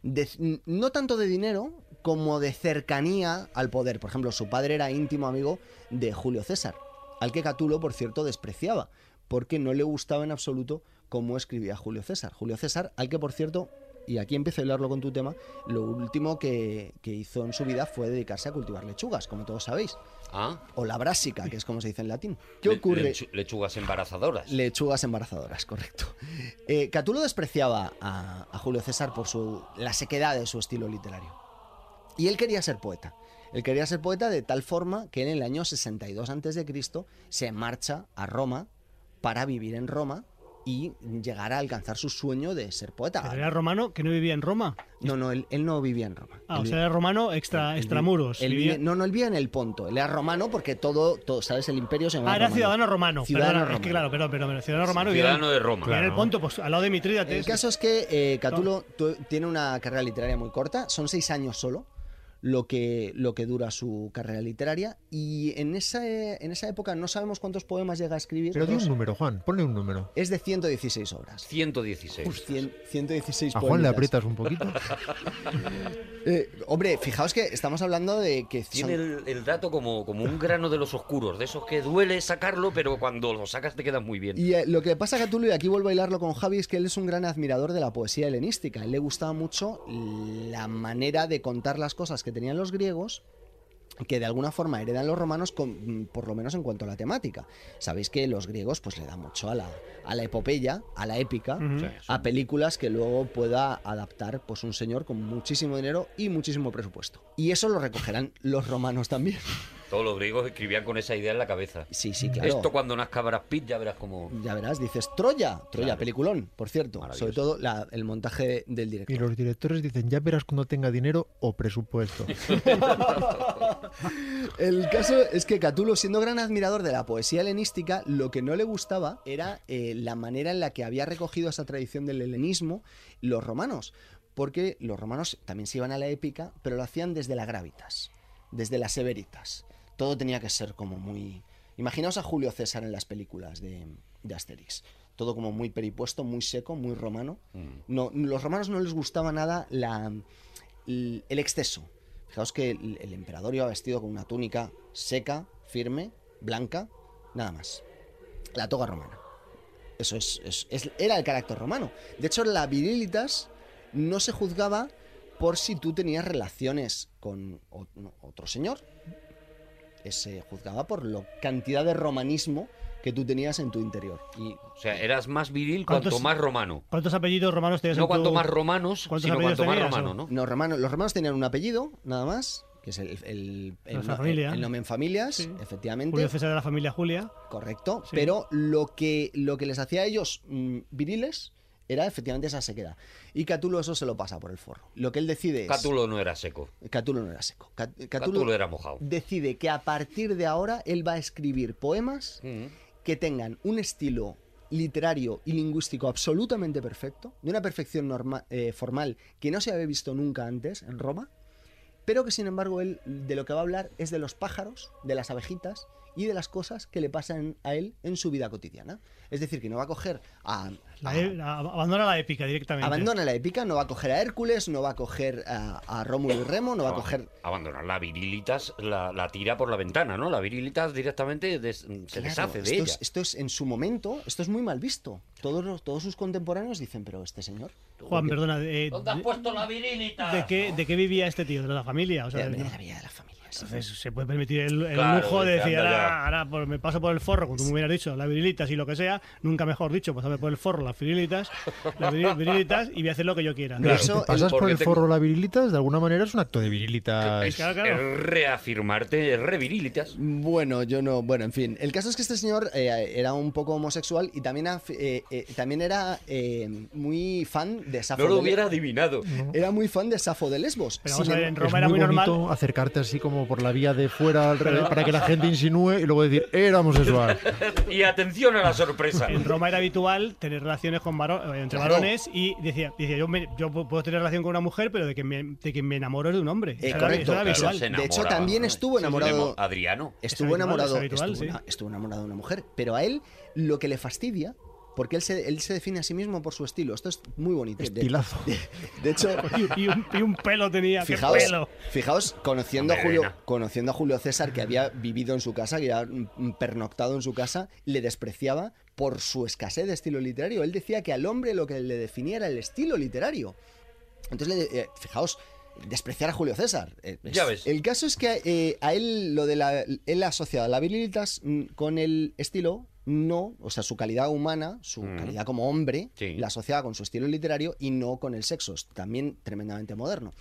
de- no tanto de dinero como de cercanía al poder. Por ejemplo, su padre era íntimo amigo de Julio César, al que Catulo, por cierto, despreciaba, porque no le gustaba en absoluto cómo escribía Julio César. Julio César, al que, por cierto, y aquí empiezo a hablarlo con tu tema, lo último que, que hizo en su vida fue dedicarse a cultivar lechugas, como todos sabéis. Ah. O la brásica, que es como se dice en latín. ¿Qué Le- ocurre? lechu- lechugas embarazadoras. Lechugas embarazadoras, correcto. Eh, Catulo despreciaba a, a Julio César por su, la sequedad de su estilo literario. Y él quería ser poeta. Él quería ser poeta de tal forma que en el año 62 a.C. se marcha a Roma para vivir en Roma y llegar a alcanzar su sueño de ser poeta. Pero era romano que no vivía en Roma. No, no, él, él no vivía en Roma. Ah, Él o sea, era romano extra, él extramuros. él vivía- vive- no, no, él vivía en el Ponto. Él era romano porque todo, todo ¿sabes? El imperio se llamaba Ah, era romano. ciudadano romano. Ciudadano perdona, Es romano. que claro, pero, pero, pero ciudadano romano. y era- Ciudadano de Roma. y era el Claro. Ponto, pues al lado de Mitrídates. El caso es que eh, Catulo tu- tiene una carrera literaria muy corta, son seis años solo lo que, lo que dura su carrera literaria y en esa, en esa época no sabemos cuántos poemas llega a escribir. Pero di un número, Juan, ponle un número. es de 116 obras. 116. Pues cien- 116 A Juan le poemitas. aprietas un poquito. Eh, hombre, fijaos que estamos hablando de que Tiene son- el, el dato como, como un grano de los oscuros, de esos que duele sacarlo, pero cuando lo sacas te queda muy bien. Y eh, lo que pasa a Catulo, y aquí vuelvo a hilarlo con Javi, es que él es un gran admirador de la poesía helenística. A él le gustaba mucho la manera de contar las cosas que tenían los griegos que de alguna forma heredan los romanos con- mm, por lo menos en cuanto a la temática. Sabéis que los griegos pues le dan mucho a la, a la epopeya, a la épica, a películas que luego pueda adaptar pues un señor con muchísimo dinero y muchísimo presupuesto. Y eso lo recogerán los romanos también. Todos los griegos escribían con esa idea en la cabeza. Sí, sí, claro. Esto cuando nazca Brad Pitt ya verás como... Ya verás, dices Troya, Troya, Claro. peliculón, por cierto. Sobre todo la- el montaje del director. Y los directores dicen, ya verás cuando tenga dinero o presupuesto. El caso es que Catulo, siendo gran admirador de la poesía helenística, lo que no le gustaba era eh, la manera en la que había recogido esa tradición del helenismo los romanos. Porque los romanos también se iban a la épica, pero lo hacían desde la gravitas, desde las severitas. Todo tenía que ser como muy... Imaginaos a Julio César en las películas de, de Asterix. Todo como muy peripuesto, muy seco, muy romano. No, los romanos no les gustaba nada la, el el exceso. Fijaos que el, el emperador iba vestido con una túnica seca, firme, blanca, nada más. La toga romana. Eso es, es- es- era el carácter romano. De hecho, la virilitas no se juzgaba por si tú tenías relaciones con otro señor. Se juzgaba por la cantidad de romanismo que tú tenías en tu interior. Y O sea, eras más viril ¿Cuántos- cuanto más romano. ¿Cuántos apellidos romanos tenías No en tu- cuanto más romanos, ¿Cuántos sino apellidos cuanto más tenías, romano, o? ¿no? No, romano- los romanos tenían un apellido, nada más, que es el, el, el, La no- familia. el nombre en familias, efectivamente. Julio César de la familia Julia. Correcto, Sí. pero lo que, lo que les hacía a ellos mm, viriles era efectivamente esa sequedad. Y Catulo eso se lo pasa por el forro. Lo que él decide es... Cátulo no era seco. Catulo no era seco. Ca- Cátulo era mojado. decide que a partir de ahora él va a escribir poemas Mm. que tengan un estilo literario y lingüístico absolutamente perfecto, de una perfección norma- eh, formal que no se había visto nunca antes en Roma, pero que sin embargo él de lo que va a hablar es de los pájaros, de las abejitas y de las cosas que le pasan a él en su vida cotidiana. Es decir, que no va a coger a... La e- la- abandona la épica directamente. abandona la épica, no va a coger a Hércules, no va a coger a, a Rómulo y Remo, no va a coger Abandonar la virilitas, la, la tira por la ventana, ¿no? La virilitas directamente des- se Claro, deshace de esto ella. Es, esto es en su momento, esto es muy mal visto. Todos, los- todos sus contemporáneos dicen, pero este señor. Juan, ¿qué- perdona, eh, ¿Dónde has de, puesto la virilita? de qué, ¿de qué vivía este tío? ¿De la familia? O sea, De la vida de la familia. Entonces se puede permitir el, el Claro, lujo de decir, ahora, pues, me paso por el forro, como tú me hubieras dicho, las virilitas y lo que sea, nunca mejor dicho, pasarme por el forro las virilitas, las viril- virilitas y voy a hacer lo que yo quiera. Pero Eso, pasas por el forro la virilitas, de alguna manera es un acto de virilitas. Es, Claro, claro. es reafirmarte, es revirilitas. Bueno, yo no. Bueno, en fin. El caso es que este señor eh, era un poco homosexual y también, eh, eh, también era eh, muy fan de Safo. No lo hubiera adivinado. Era muy fan de Safo de Lesbos. Pero vamos a ver, en Roma era muy normal. acercarte así como por la vía de fuera al revés, para que la gente insinúe y luego decir, era homosexual. Y atención a la sorpresa. En Roma era habitual tener relaciones con varo- eh, entre Claro. varones y decía, decía yo, me- yo puedo tener relación con una mujer, pero de que me, de que me enamoro es de un hombre. Eh, correcto. era Claro, De hecho, también estuvo Sí, sí, enamorado- Adriano. Estuvo habitual, enamorado, es habitual, estuvo, sí. estuvo enamorado de una mujer, pero a él lo que le fastidia, porque él se, él se define a sí mismo por su estilo. Esto es muy bonito. De- Estilazo. De, hecho, Y, un, y un pelo tenía, qué fijaos, pelo. fijaos conociendo a, Julio, conociendo a Julio César, que había vivido en su casa, que había pernoctado en su casa, le despreciaba por su escasez de estilo literario. Él decía que al hombre lo que le definía era el estilo literario. Entonces, le- eh, fijaos, despreciar a Julio César. Eh, es- Ya ves. El caso es que eh, a él lo de la él asocia la virilitas con el estilo no, o sea, su calidad humana, su Mm. calidad como hombre, Sí. la asociaba con su estilo literario y no con el sexo, es también tremendamente moderno.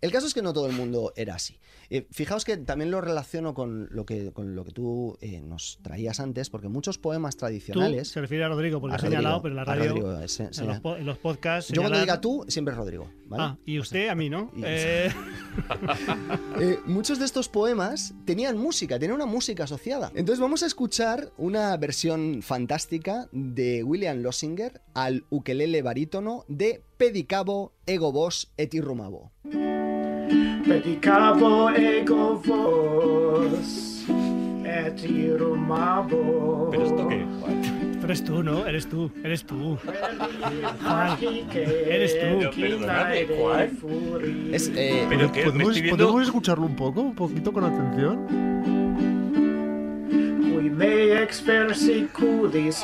El caso es que no todo el mundo era así. Eh, fijaos que también lo relaciono con lo que, con lo que tú eh, nos traías antes, porque muchos poemas Tú, tradicionales... se refiere a Rodrigo, porque A he señalado, pero en la radio, Rodrigo, ese- en, los, po- en los podcasts... Yo cuando diga tú, siempre es Rodrigo. ¿Vale? Ah, y usted a mí, ¿no? y- Eh, Eh, muchos de estos poemas tenían música, tenían una música asociada. Entonces vamos a escuchar una versión fantástica de William Lossinger al ukelele barítono de Pedicabo Ego Vos et Irrumabo. Predicavo ego vos et irumabo. ¿Pero esto qué? eres tú, ¿no? Eres tú, eres tú. Juan, eres tú. Es, eh, Pero ¿Podemos, escucharlo un poco? Un poquito con atención.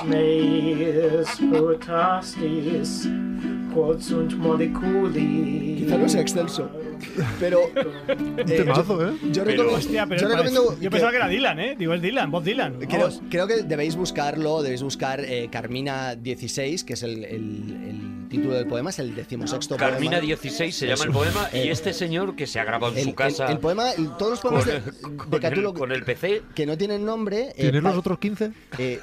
Meis quod sunt moliculi. Quizá no sea excelso, pero... Un eh, temazo, ¿eh? Yo, Pero, recomiendo- hostia, pero yo parece- recomiendo yo pensaba que era Dylan, ¿eh? Digo, es Dylan, Bob Dylan. Creo, que debéis buscarlo, debéis buscar eh, Carmina 16, que es el, el- el título del poema, es el decimosexto Carmina poema. 16 se llama Eso. el poema y Eh, este señor que se ha grabado en el, su casa el- el poema, todos los poemas con, de, con Catulo el, con el PC que no tienen nombre eh, ¿Tienes pa- los otros 15? eh,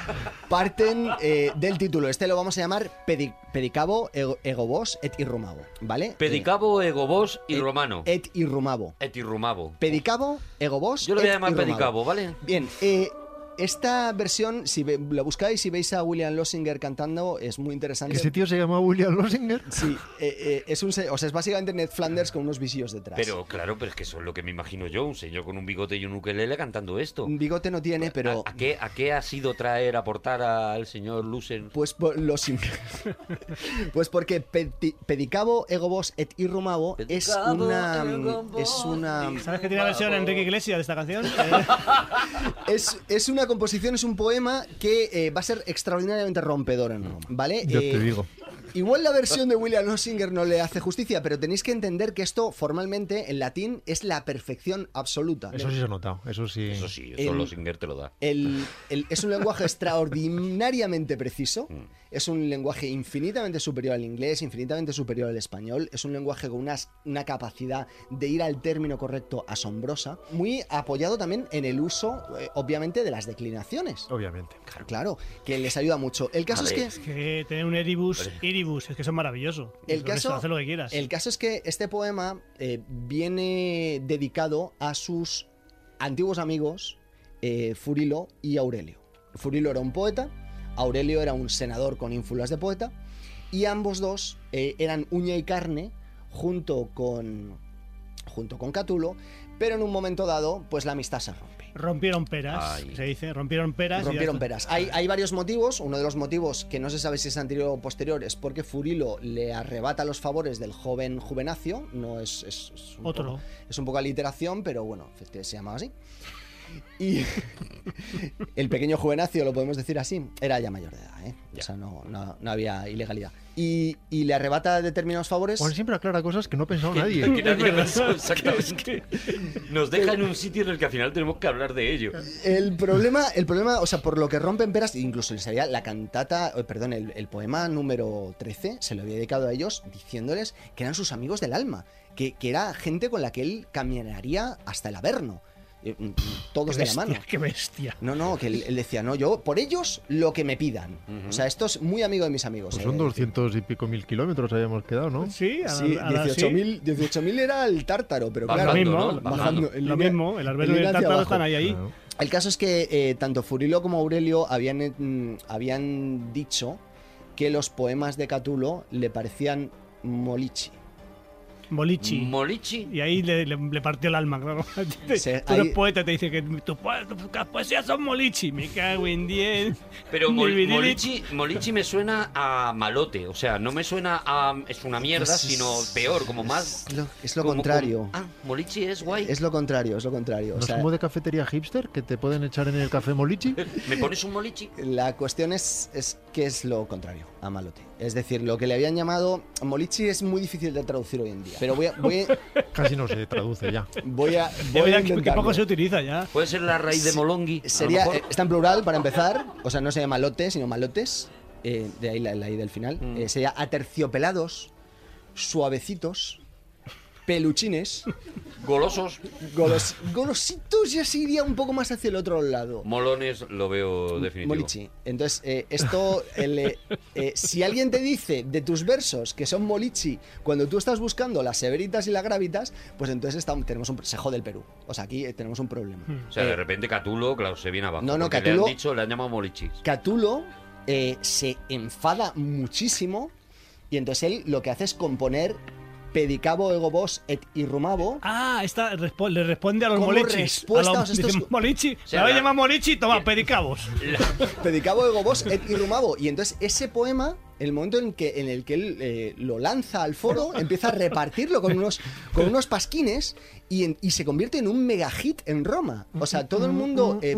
parten eh, del título. Este lo vamos a llamar Pedi- Pedicabo ego, Egobos et Irrumabo, ¿vale? Pedicabo, Egobos y Eh, Romano. et Irrumabo. Et Irrumabo. Pedicabo, Egobos. Yo lo voy a et llamar. Pedicabo, ¿vale? Bien, eh, esta versión, si ve- la buscáis y veis a William Lossinger cantando, es muy interesante. ¿Ese tío se llama William Lossinger? Sí, eh, eh, es un, o sea, es básicamente Ned Flanders con unos visillos detrás. Pero claro, pero es que eso es lo que me imagino yo, un señor con un bigote y un ukelele cantando esto. un bigote no tiene, pero ¿A, a qué, ¿A qué ha sido traer, aportar al señor Lusen? pues por los pues porque pedi- pedicabo egobos et irrumabo es una es una ¿Sabes que tiene la versión Enrique Iglesias de esta canción? Eh, es, es una composición, es un poema que eh, va a ser extraordinariamente rompedor en Roma, ¿vale? Te Eh, digo. Igual la versión de William Lossinger no le hace justicia, pero tenéis que entender que esto formalmente en latín es la perfección absoluta. Eso sí se ha notado, eso sí. Eso sí, eso El- Losinger te lo da. El- el- es un lenguaje extraordinariamente preciso, Mm. Es un lenguaje infinitamente superior al inglés, infinitamente superior al español, es un lenguaje con unas- una capacidad de ir al término correcto asombrosa, muy apoyado también en el uso, eh, obviamente, de las declinaciones. Obviamente. Claro, que les ayuda mucho. El caso es que... es que tener un Eribus, Iribus, es que son maravillosos. El eso caso, Haz lo que quieras. el caso es que este poema eh, viene dedicado a sus antiguos amigos eh, Furilo y Aurelio. Furilo era un poeta, Aurelio era un senador con ínfulas de poeta, y ambos dos eh, eran uña y carne junto con, junto con Catulo, pero en un momento dado, pues la amistad se rompe. Rompieron peras, Ay. se dice. Rompieron peras. Rompieron peras. Hay, hay varios motivos. Uno de los motivos que no se sabe si es anterior o posterior es porque Furilo le arrebata los favores del joven Juvenacio. No es, es, es un Otro. poco- es un poco aliteración, pero bueno, se llamaba así. Y el pequeño Juvenacio, lo podemos decir así, era ya mayor de edad, ¿eh? O sea, no, no- no había ilegalidad. Y, y le arrebata determinados favores. Juan siempre aclara cosas que no ha pensado nadie. Que nadie pensó exactamente. Nos deja en un sitio en el que al final tenemos que hablar de ello. El problema, el problema, o sea, por lo que rompen peras, incluso les había la cantata, eh, perdón, el, el poema número 13 se lo había dedicado a ellos diciéndoles que eran sus amigos del alma, que, que era gente con la que él caminaría hasta el Averno. Eh, mm, todos de la mano. Qué bestia. No, no, que él, él decía, no, yo, por ellos, lo que me pidan. O sea, esto es muy amigo de mis amigos. Pues eh, son 200 y pico mil kilómetros habíamos quedado, ¿no? Sí, a, Sí, a la- sí. 18.000 18.000 era el tártaro, pero Bajando, claro. Lo mismo, ¿no? Bajando, en lo línea- mismo, el Arbelo y el Tártaro abajo. están ahí, ahí. Claro. El caso es que eh, tanto Furilo como Aurelio habían, mm, habían dicho que los poemas de Catulo le parecían molichi. Bolichi. Molichi. y ahí le, le- le partió el alma, claro. Tú eres ahí- poeta te dice que tus poe- tus poesías son molichi. Me cago en 10. Pero mol- Molichi, Molichi me suena a malote, o sea, no me suena a es una mierda, es- sino peor, como más. Es lo, es lo como- contrario. como- ah, Molichi es guay. Es lo contrario, es lo contrario. O ¿No es sea, como de cafetería hipster que te pueden echar en el café Molichi? ¿Me pones un Molichi? La cuestión es, es qué es lo contrario a malote. Es decir, lo que le habían llamado Molichi es muy difícil de traducir hoy en día. Pero voy a, voy a- Casi no se traduce ya. voy a, voy a que, poco se utiliza ya. Puede ser la raíz de Molongi. Sería, eh, está en plural para empezar, o sea, no se llama lote, sino malotes, eh, de ahí la, la I del final. Mm. Eh, sería aterciopelados, suavecitos, peluchines, Golosos. golos- golositos, ya se iría un poco más hacia el otro lado. Molones lo veo definitivo. Molichi. Entonces, eh, esto, el, eh, eh, si alguien te dice de tus versos que son Molichi, cuando tú estás buscando las severitas y las gravitas, pues entonces estamos- tenemos un se jode el Perú. O sea, aquí tenemos un problema. O sea, de repente Catulo, claro, se viene abajo. No, no, Catulo- Le han dicho, le han llamado Molichis. Catulo eh, se enfada muchísimo y entonces él lo que hace es componer Pedicabo ego vos et irrumabo. Ah, esta respo- le responde a los molichis. A los- estos- dicen, Molichi, la voy a la- llamar Molichi, toma, pedicabos. Pedicabo ego vos et irrumabo. Y entonces ese poema, el momento en, que, en el que él eh, lo lanza al foro, empieza a repartirlo con unos, con unos pasquines y, en- y se convierte en un mega hit en Roma. O sea, todo el mundo... eh,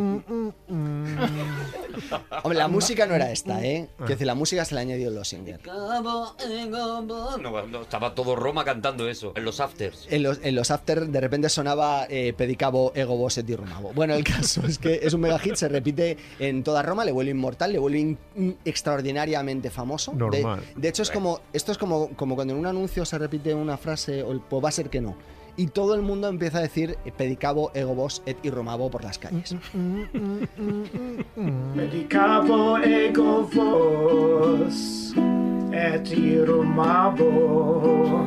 Hombre, la música no era esta, ¿eh? Quiero decir, la música se la ha añadido los Singer. No, no, estaba todo Roma cantando eso, en los afters. En los, en los after de repente sonaba eh, Pedicabo Ego Bosset y Rumabo. Bueno, el caso es que es un mega hit, se repite en toda Roma, le vuelve inmortal, le vuelve in- in- extraordinariamente famoso. De- Normal. De, hecho, es como, esto es como, como cuando en un anuncio se repite una frase, o el, pues va a ser que no. Y todo el mundo empieza a decir eh, Pedicabo Ego Bos et Irromabo por las calles. Medicabo ego vos et irumabo.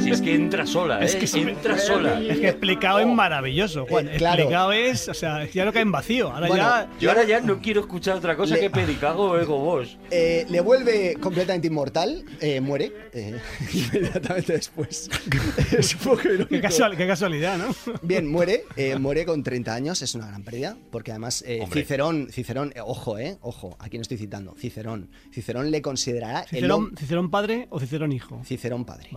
Si es que entra sola, ¿eh? Es que sí, entra sola. Es que explicado es maravilloso, Juan. Eh, claro. Explicado es, o sea, ya no cae en vacío. Ahora Bueno, ya. Yo ahora ya no quiero escuchar otra cosa Le- que Pedicago Ego Vos. Eh, le vuelve completamente inmortal, eh, muere eh, inmediatamente después. es un poco irónico. Qué, casual- qué casualidad, ¿no? Bien, muere, eh, muere con 30 años, es una gran pérdida, porque además eh. Cicerón, Cicerón, eh, ojo, eh, ojo, aquí no estoy citando, Cicerón, Cicerón le considerará el ¿Cicerón, hom- Cicerón padre o Cicerón hijo? Cicerón padre.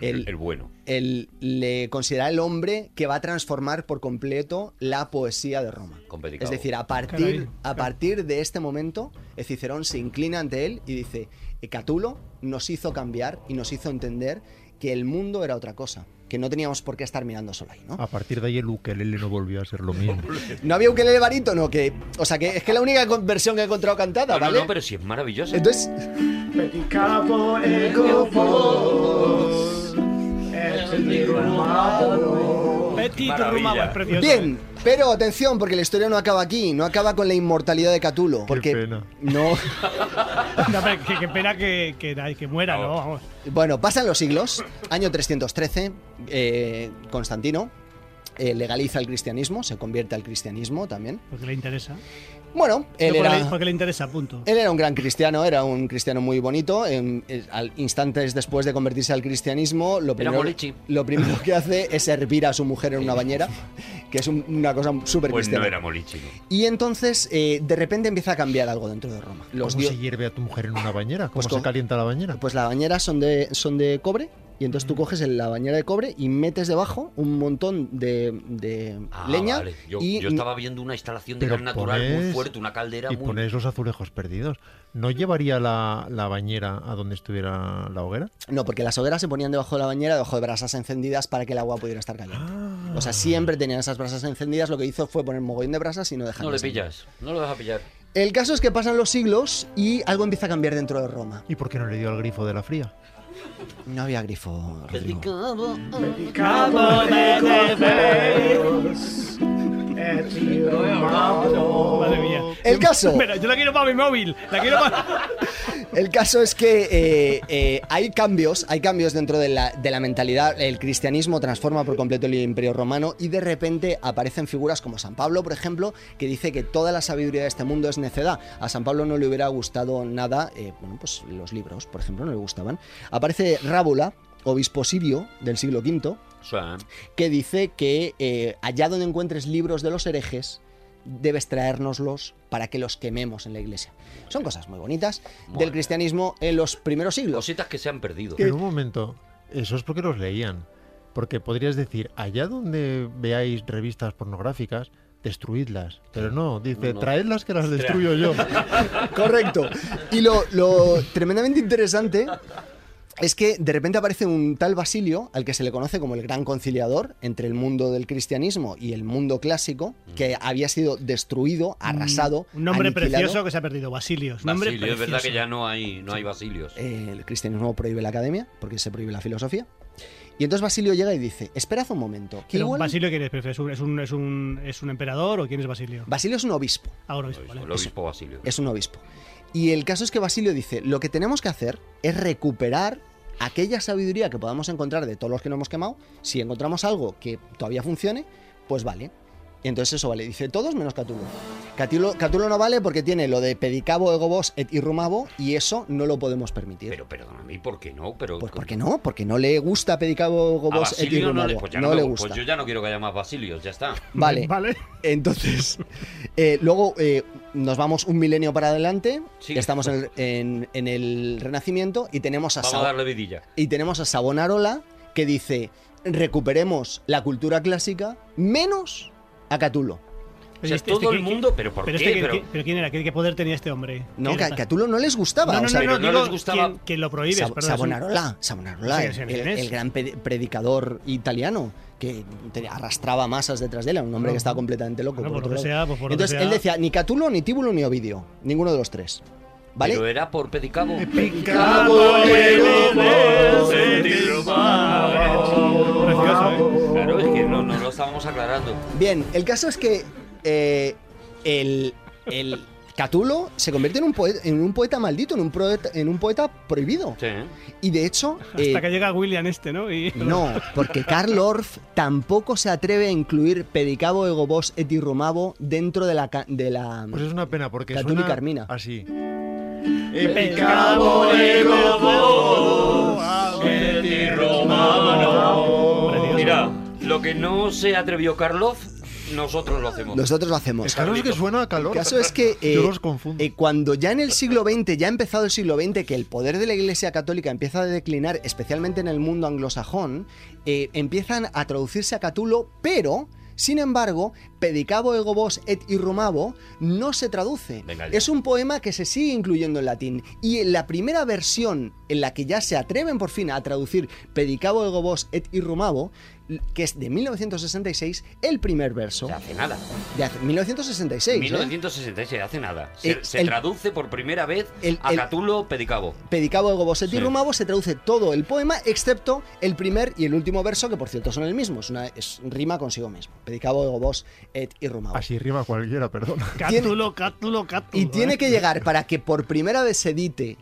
El, el bueno. El, le considera el hombre que va a transformar por completo la poesía de Roma. Es decir, a partir, a partir de este momento, eh, Cicerón se inclina ante él y dice, "Eh, Catulo nos hizo cambiar y nos hizo entender que el mundo era otra cosa, que no teníamos por qué estar mirando solo ahí, ¿no? A partir de ahí el ukelele no volvió a ser lo mismo. No había ukelele barítono, que, o sea, que es que la única versión que he encontrado cantada, No, no, ¿vale? no, pero si es maravilloso. Entonces, Maravilla. Es precioso. bien, pero atención, porque la historia no acaba aquí, no acaba con la inmortalidad de Catulo, porque pena. no... No, pero qué, qué pena que, que, que muera, ¿no? Vamos. Bueno, pasan los siglos. Año 313, eh, Constantino eh, legaliza el cristianismo, se convierte al cristianismo también. Porque le interesa. Bueno, él le, era, porque le interesa, punto. él era un gran cristiano, era un cristiano muy bonito. En- en- al instantes después de convertirse al cristianismo, lo primero, Molichi. lo primero que hace es hervir a su mujer en una bañera, que es un- una cosa súper Pues cristiana. no era Molichi. ¿no? Y entonces, eh, de repente empieza a cambiar algo dentro de Roma. Los ¿Cómo dio- se hierve a tu mujer en una bañera? ¿Cómo Pues se con- calienta la bañera? Pues las bañeras son de, son de cobre y entonces tú coges en la bañera de cobre y metes debajo un montón de, de Ah, leña vale. Yo, y yo estaba viendo una instalación de gas natural muy fuerte, una caldera y muy... ponéis los azulejos perdidos. ¿No llevaría la, la bañera a donde estuviera la hoguera? No, porque las hogueras se ponían debajo de la bañera, debajo de brasas encendidas para que el agua pudiera estar caliente. Ah. O sea, siempre tenían esas brasas encendidas. Lo que hizo fue poner mogollón de brasas y no dejar No le pillas, no lo vas a pillar. El caso es que pasan los siglos y algo empieza a cambiar dentro de Roma. ¿Y por qué no le dio al grifo de la fría? No había grifo. Rodrigo. Vos et irumabo. Madre mía. El caso. Yo la quiero para mi móvil. La quiero para. El caso es que eh, eh, hay cambios, hay cambios dentro de la, de la mentalidad. El cristianismo transforma por completo el imperio romano y de repente aparecen figuras como San Pablo, por ejemplo, que dice que toda la sabiduría de este mundo es necedad. A San Pablo no le hubiera gustado nada, eh, bueno, pues los libros, por ejemplo, no le gustaban. Aparece Rábula, obispo sirio del siglo V, Que dice que eh, allá donde encuentres libros de los herejes, debes traérnoslos para que los quememos en la iglesia. Son cosas muy bonitas del cristianismo en los primeros siglos. Cositas que se han perdido. Pero un momento, eso es porque los leían. Porque podrías decir, allá donde veáis revistas pornográficas, destruidlas. Pero no, dice, No, no. traedlas que las destruyo yo. Correcto. Y lo, lo tremendamente interesante es que de repente aparece un tal Basilio, al que se le conoce como el gran conciliador entre el mundo del cristianismo y el mundo clásico, que había sido destruido, arrasado. Un nombre aniquilado. precioso que se ha perdido, Basilio. Un nombre Basilio, es verdad precioso. que ya no hay, no hay basilios. Eh, el cristianismo prohíbe la academia, porque se prohíbe la filosofía. Y entonces Basilio llega y dice, esperad un momento, que igual... Basilio, ¿quién es? ¿Es un, es, un, es, un, ¿Es un emperador o quién es Basilio? Basilio es un obispo. Ah, un obispo, vale. El obispo Basilio. Es un obispo. Y el caso es que Basilio dice, lo que tenemos que hacer es recuperar aquella sabiduría que podamos encontrar de todos los que nos hemos quemado. Si encontramos algo que todavía funcione, pues vale. Y entonces eso vale. Dice todos menos Catulo. Catulo, Catulo no vale porque tiene lo de pedicabo, egobos et irrumabo y eso no lo podemos permitir. Pero perdóname, ¿por qué no? Pero, Pues ¿por qué no? Porque no le gusta pedicabo, egobos et Basilio no irrumabo. le, pues ya no no le gusta. Pues yo ya no quiero que haya más basilios, ya está. Vale. Entonces, eh, luego eh, nos vamos un milenio para adelante. Sí. Estamos en el, en- en el Renacimiento y tenemos a Vamos a darle vidilla. y tenemos a Savonarola que dice recuperemos la cultura clásica menos a Catulo. O sea, este- todo este el que- mundo, pero ¿por pero qué? Este, que- Pero- que- pero quién era? ¿Qué, qué poder tenía este hombre? No, ¿Quién que a no les gustaba. No, no, o sea, no, no, no digo les gustaba- ¿quién, quién lo prohíbe? Sa- Savonarola, Savonarola, Sí, el, gran predicador italiano que te- arrastraba masas detrás de él, un hombre No. que estaba completamente loco. Bueno, por por lo que sea, pues por lo que Entonces sea. él decía ni Catulo, ni Tíbulo, ni Ovidio, ninguno de los tres. ¿Vale? Pero era por pedicabo. Que no, no lo estábamos aclarando. Bien, el caso es que eh, el, el Catulo se convierte en un, poeta, en un poeta maldito, en un, poeta, en un poeta prohibido. Sí. Y de hecho... Hasta eh, que llega William este, ¿no? Y... No, porque Karl Orff tampoco se atreve a incluir Pedicabo Egobos et Irrumabo dentro de la, de la Pues es una pena porque Catulo y Carmina. así. Epicabo ego vos, et. Lo que no se atrevió Karloff, nosotros lo hacemos. Nosotros lo hacemos. Es que suena a calor. El caso es que eh, Yo los confundo. eh, cuando ya en el siglo XX, ya ha empezado el siglo XX, que el poder de la Iglesia Católica empieza a declinar, especialmente en el mundo anglosajón, eh, empiezan a traducirse a Catulo, pero... Sin embargo, Pedicabo Egobos et Irrumabo no se traduce. Venga. Es un poema que se sigue incluyendo en latín. Y en la primera versión en la que ya se atreven por fin a traducir Pedicabo Egobos et Irrumabo, que es de 1966, el primer verso. Se hace nada. De hace- 1966. ¿eh? 1966, hace nada. Se, Eh, se el- traduce por primera vez el- a el- Catulo Pedicabo. Pedicabo de Gobos et Sí. Irrumabo se traduce todo el poema, excepto el primer y el último verso, que por cierto son el mismo. Es una es rima consigo mismo. Pedicabo de Gobos et Irrumabo. Así rima cualquiera, perdona. Cátulo, cátulo, cátulo. Y tiene ¿eh? que llegar para que por primera vez se edite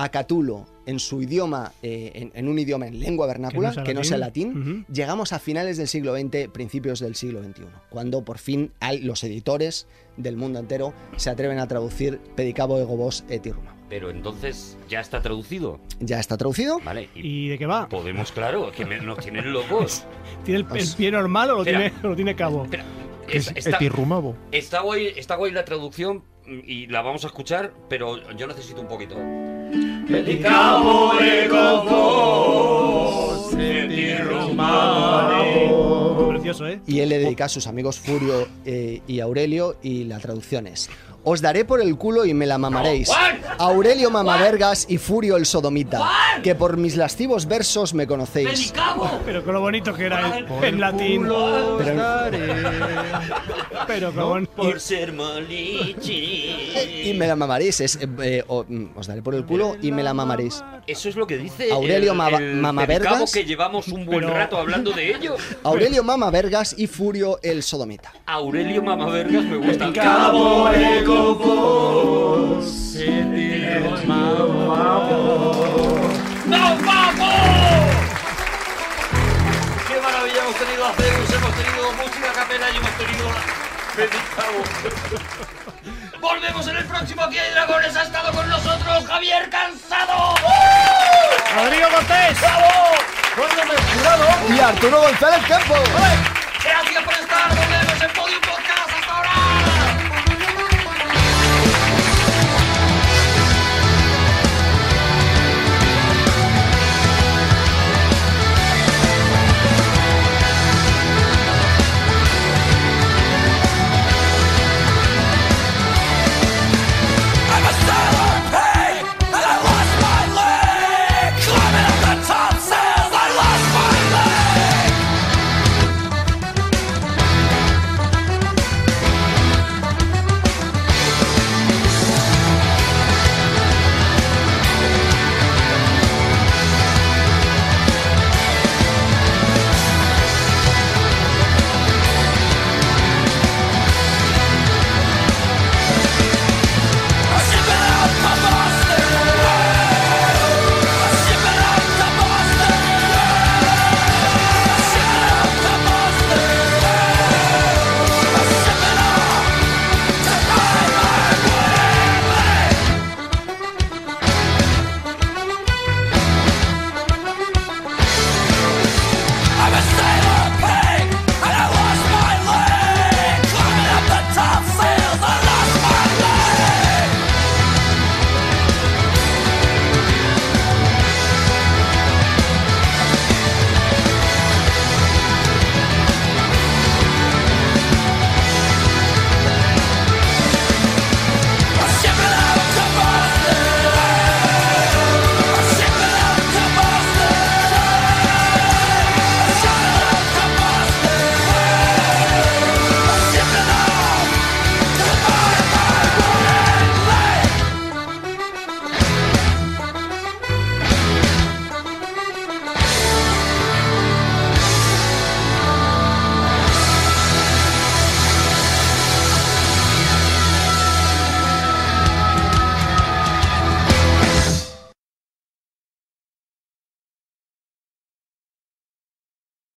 a Catulo en su idioma, eh, en, en un idioma en lengua vernácula, que no sea, latín, llegamos a finales del siglo XX, principios del siglo XXI, cuando por fin hay los editores del mundo entero se atreven a traducir Pedicabo de Gobos et Irrumabo. Pero entonces ya está traducido. Ya está traducido. Vale. ¿Y de qué va? Podemos, claro, que me- nos tienen locos. ¿Tiene el, el pie normal o lo Espera. tiene, lo tiene cabo? Es- está, Etirrumabo. está guay, está guay la traducción y la vamos a escuchar, pero yo necesito un poquito. Pedicabo ego vos. Precioso, ¿eh? Y él le dedica a sus amigos Furio eh, y Aurelio y la traducción es Os daré por el culo y me la mamaréis. Aurelio Mamavergas y Furio el Sodomita, que por mis lascivos versos me conocéis. Pero con lo bonito que era en, en latín. Pero con bon- Por ser malichi. Y me la mamaréis, es, eh, eh, mm, os daré por el culo y me la mamaréis. Eso es lo que dice Aurelio el, Mama- el Mamavergas. que llevamos un buen Pero- rato hablando de ello. Aurelio Mamavergas y Furio el Sodomita. Aurelio Mamavergas me gusta. Pedicabo ego vos, et irromano. ¡Nos vamos! ¡Qué maravilla hemos tenido a Zeus! Hemos tenido música capela y hemos tenido la... Volvemos en el próximo Aquí hay Dragones. Ha estado con nosotros Javier Cansado. ¡Rodrigo Cortés! ¡Bravo! Y Arturo González Campos. Gracias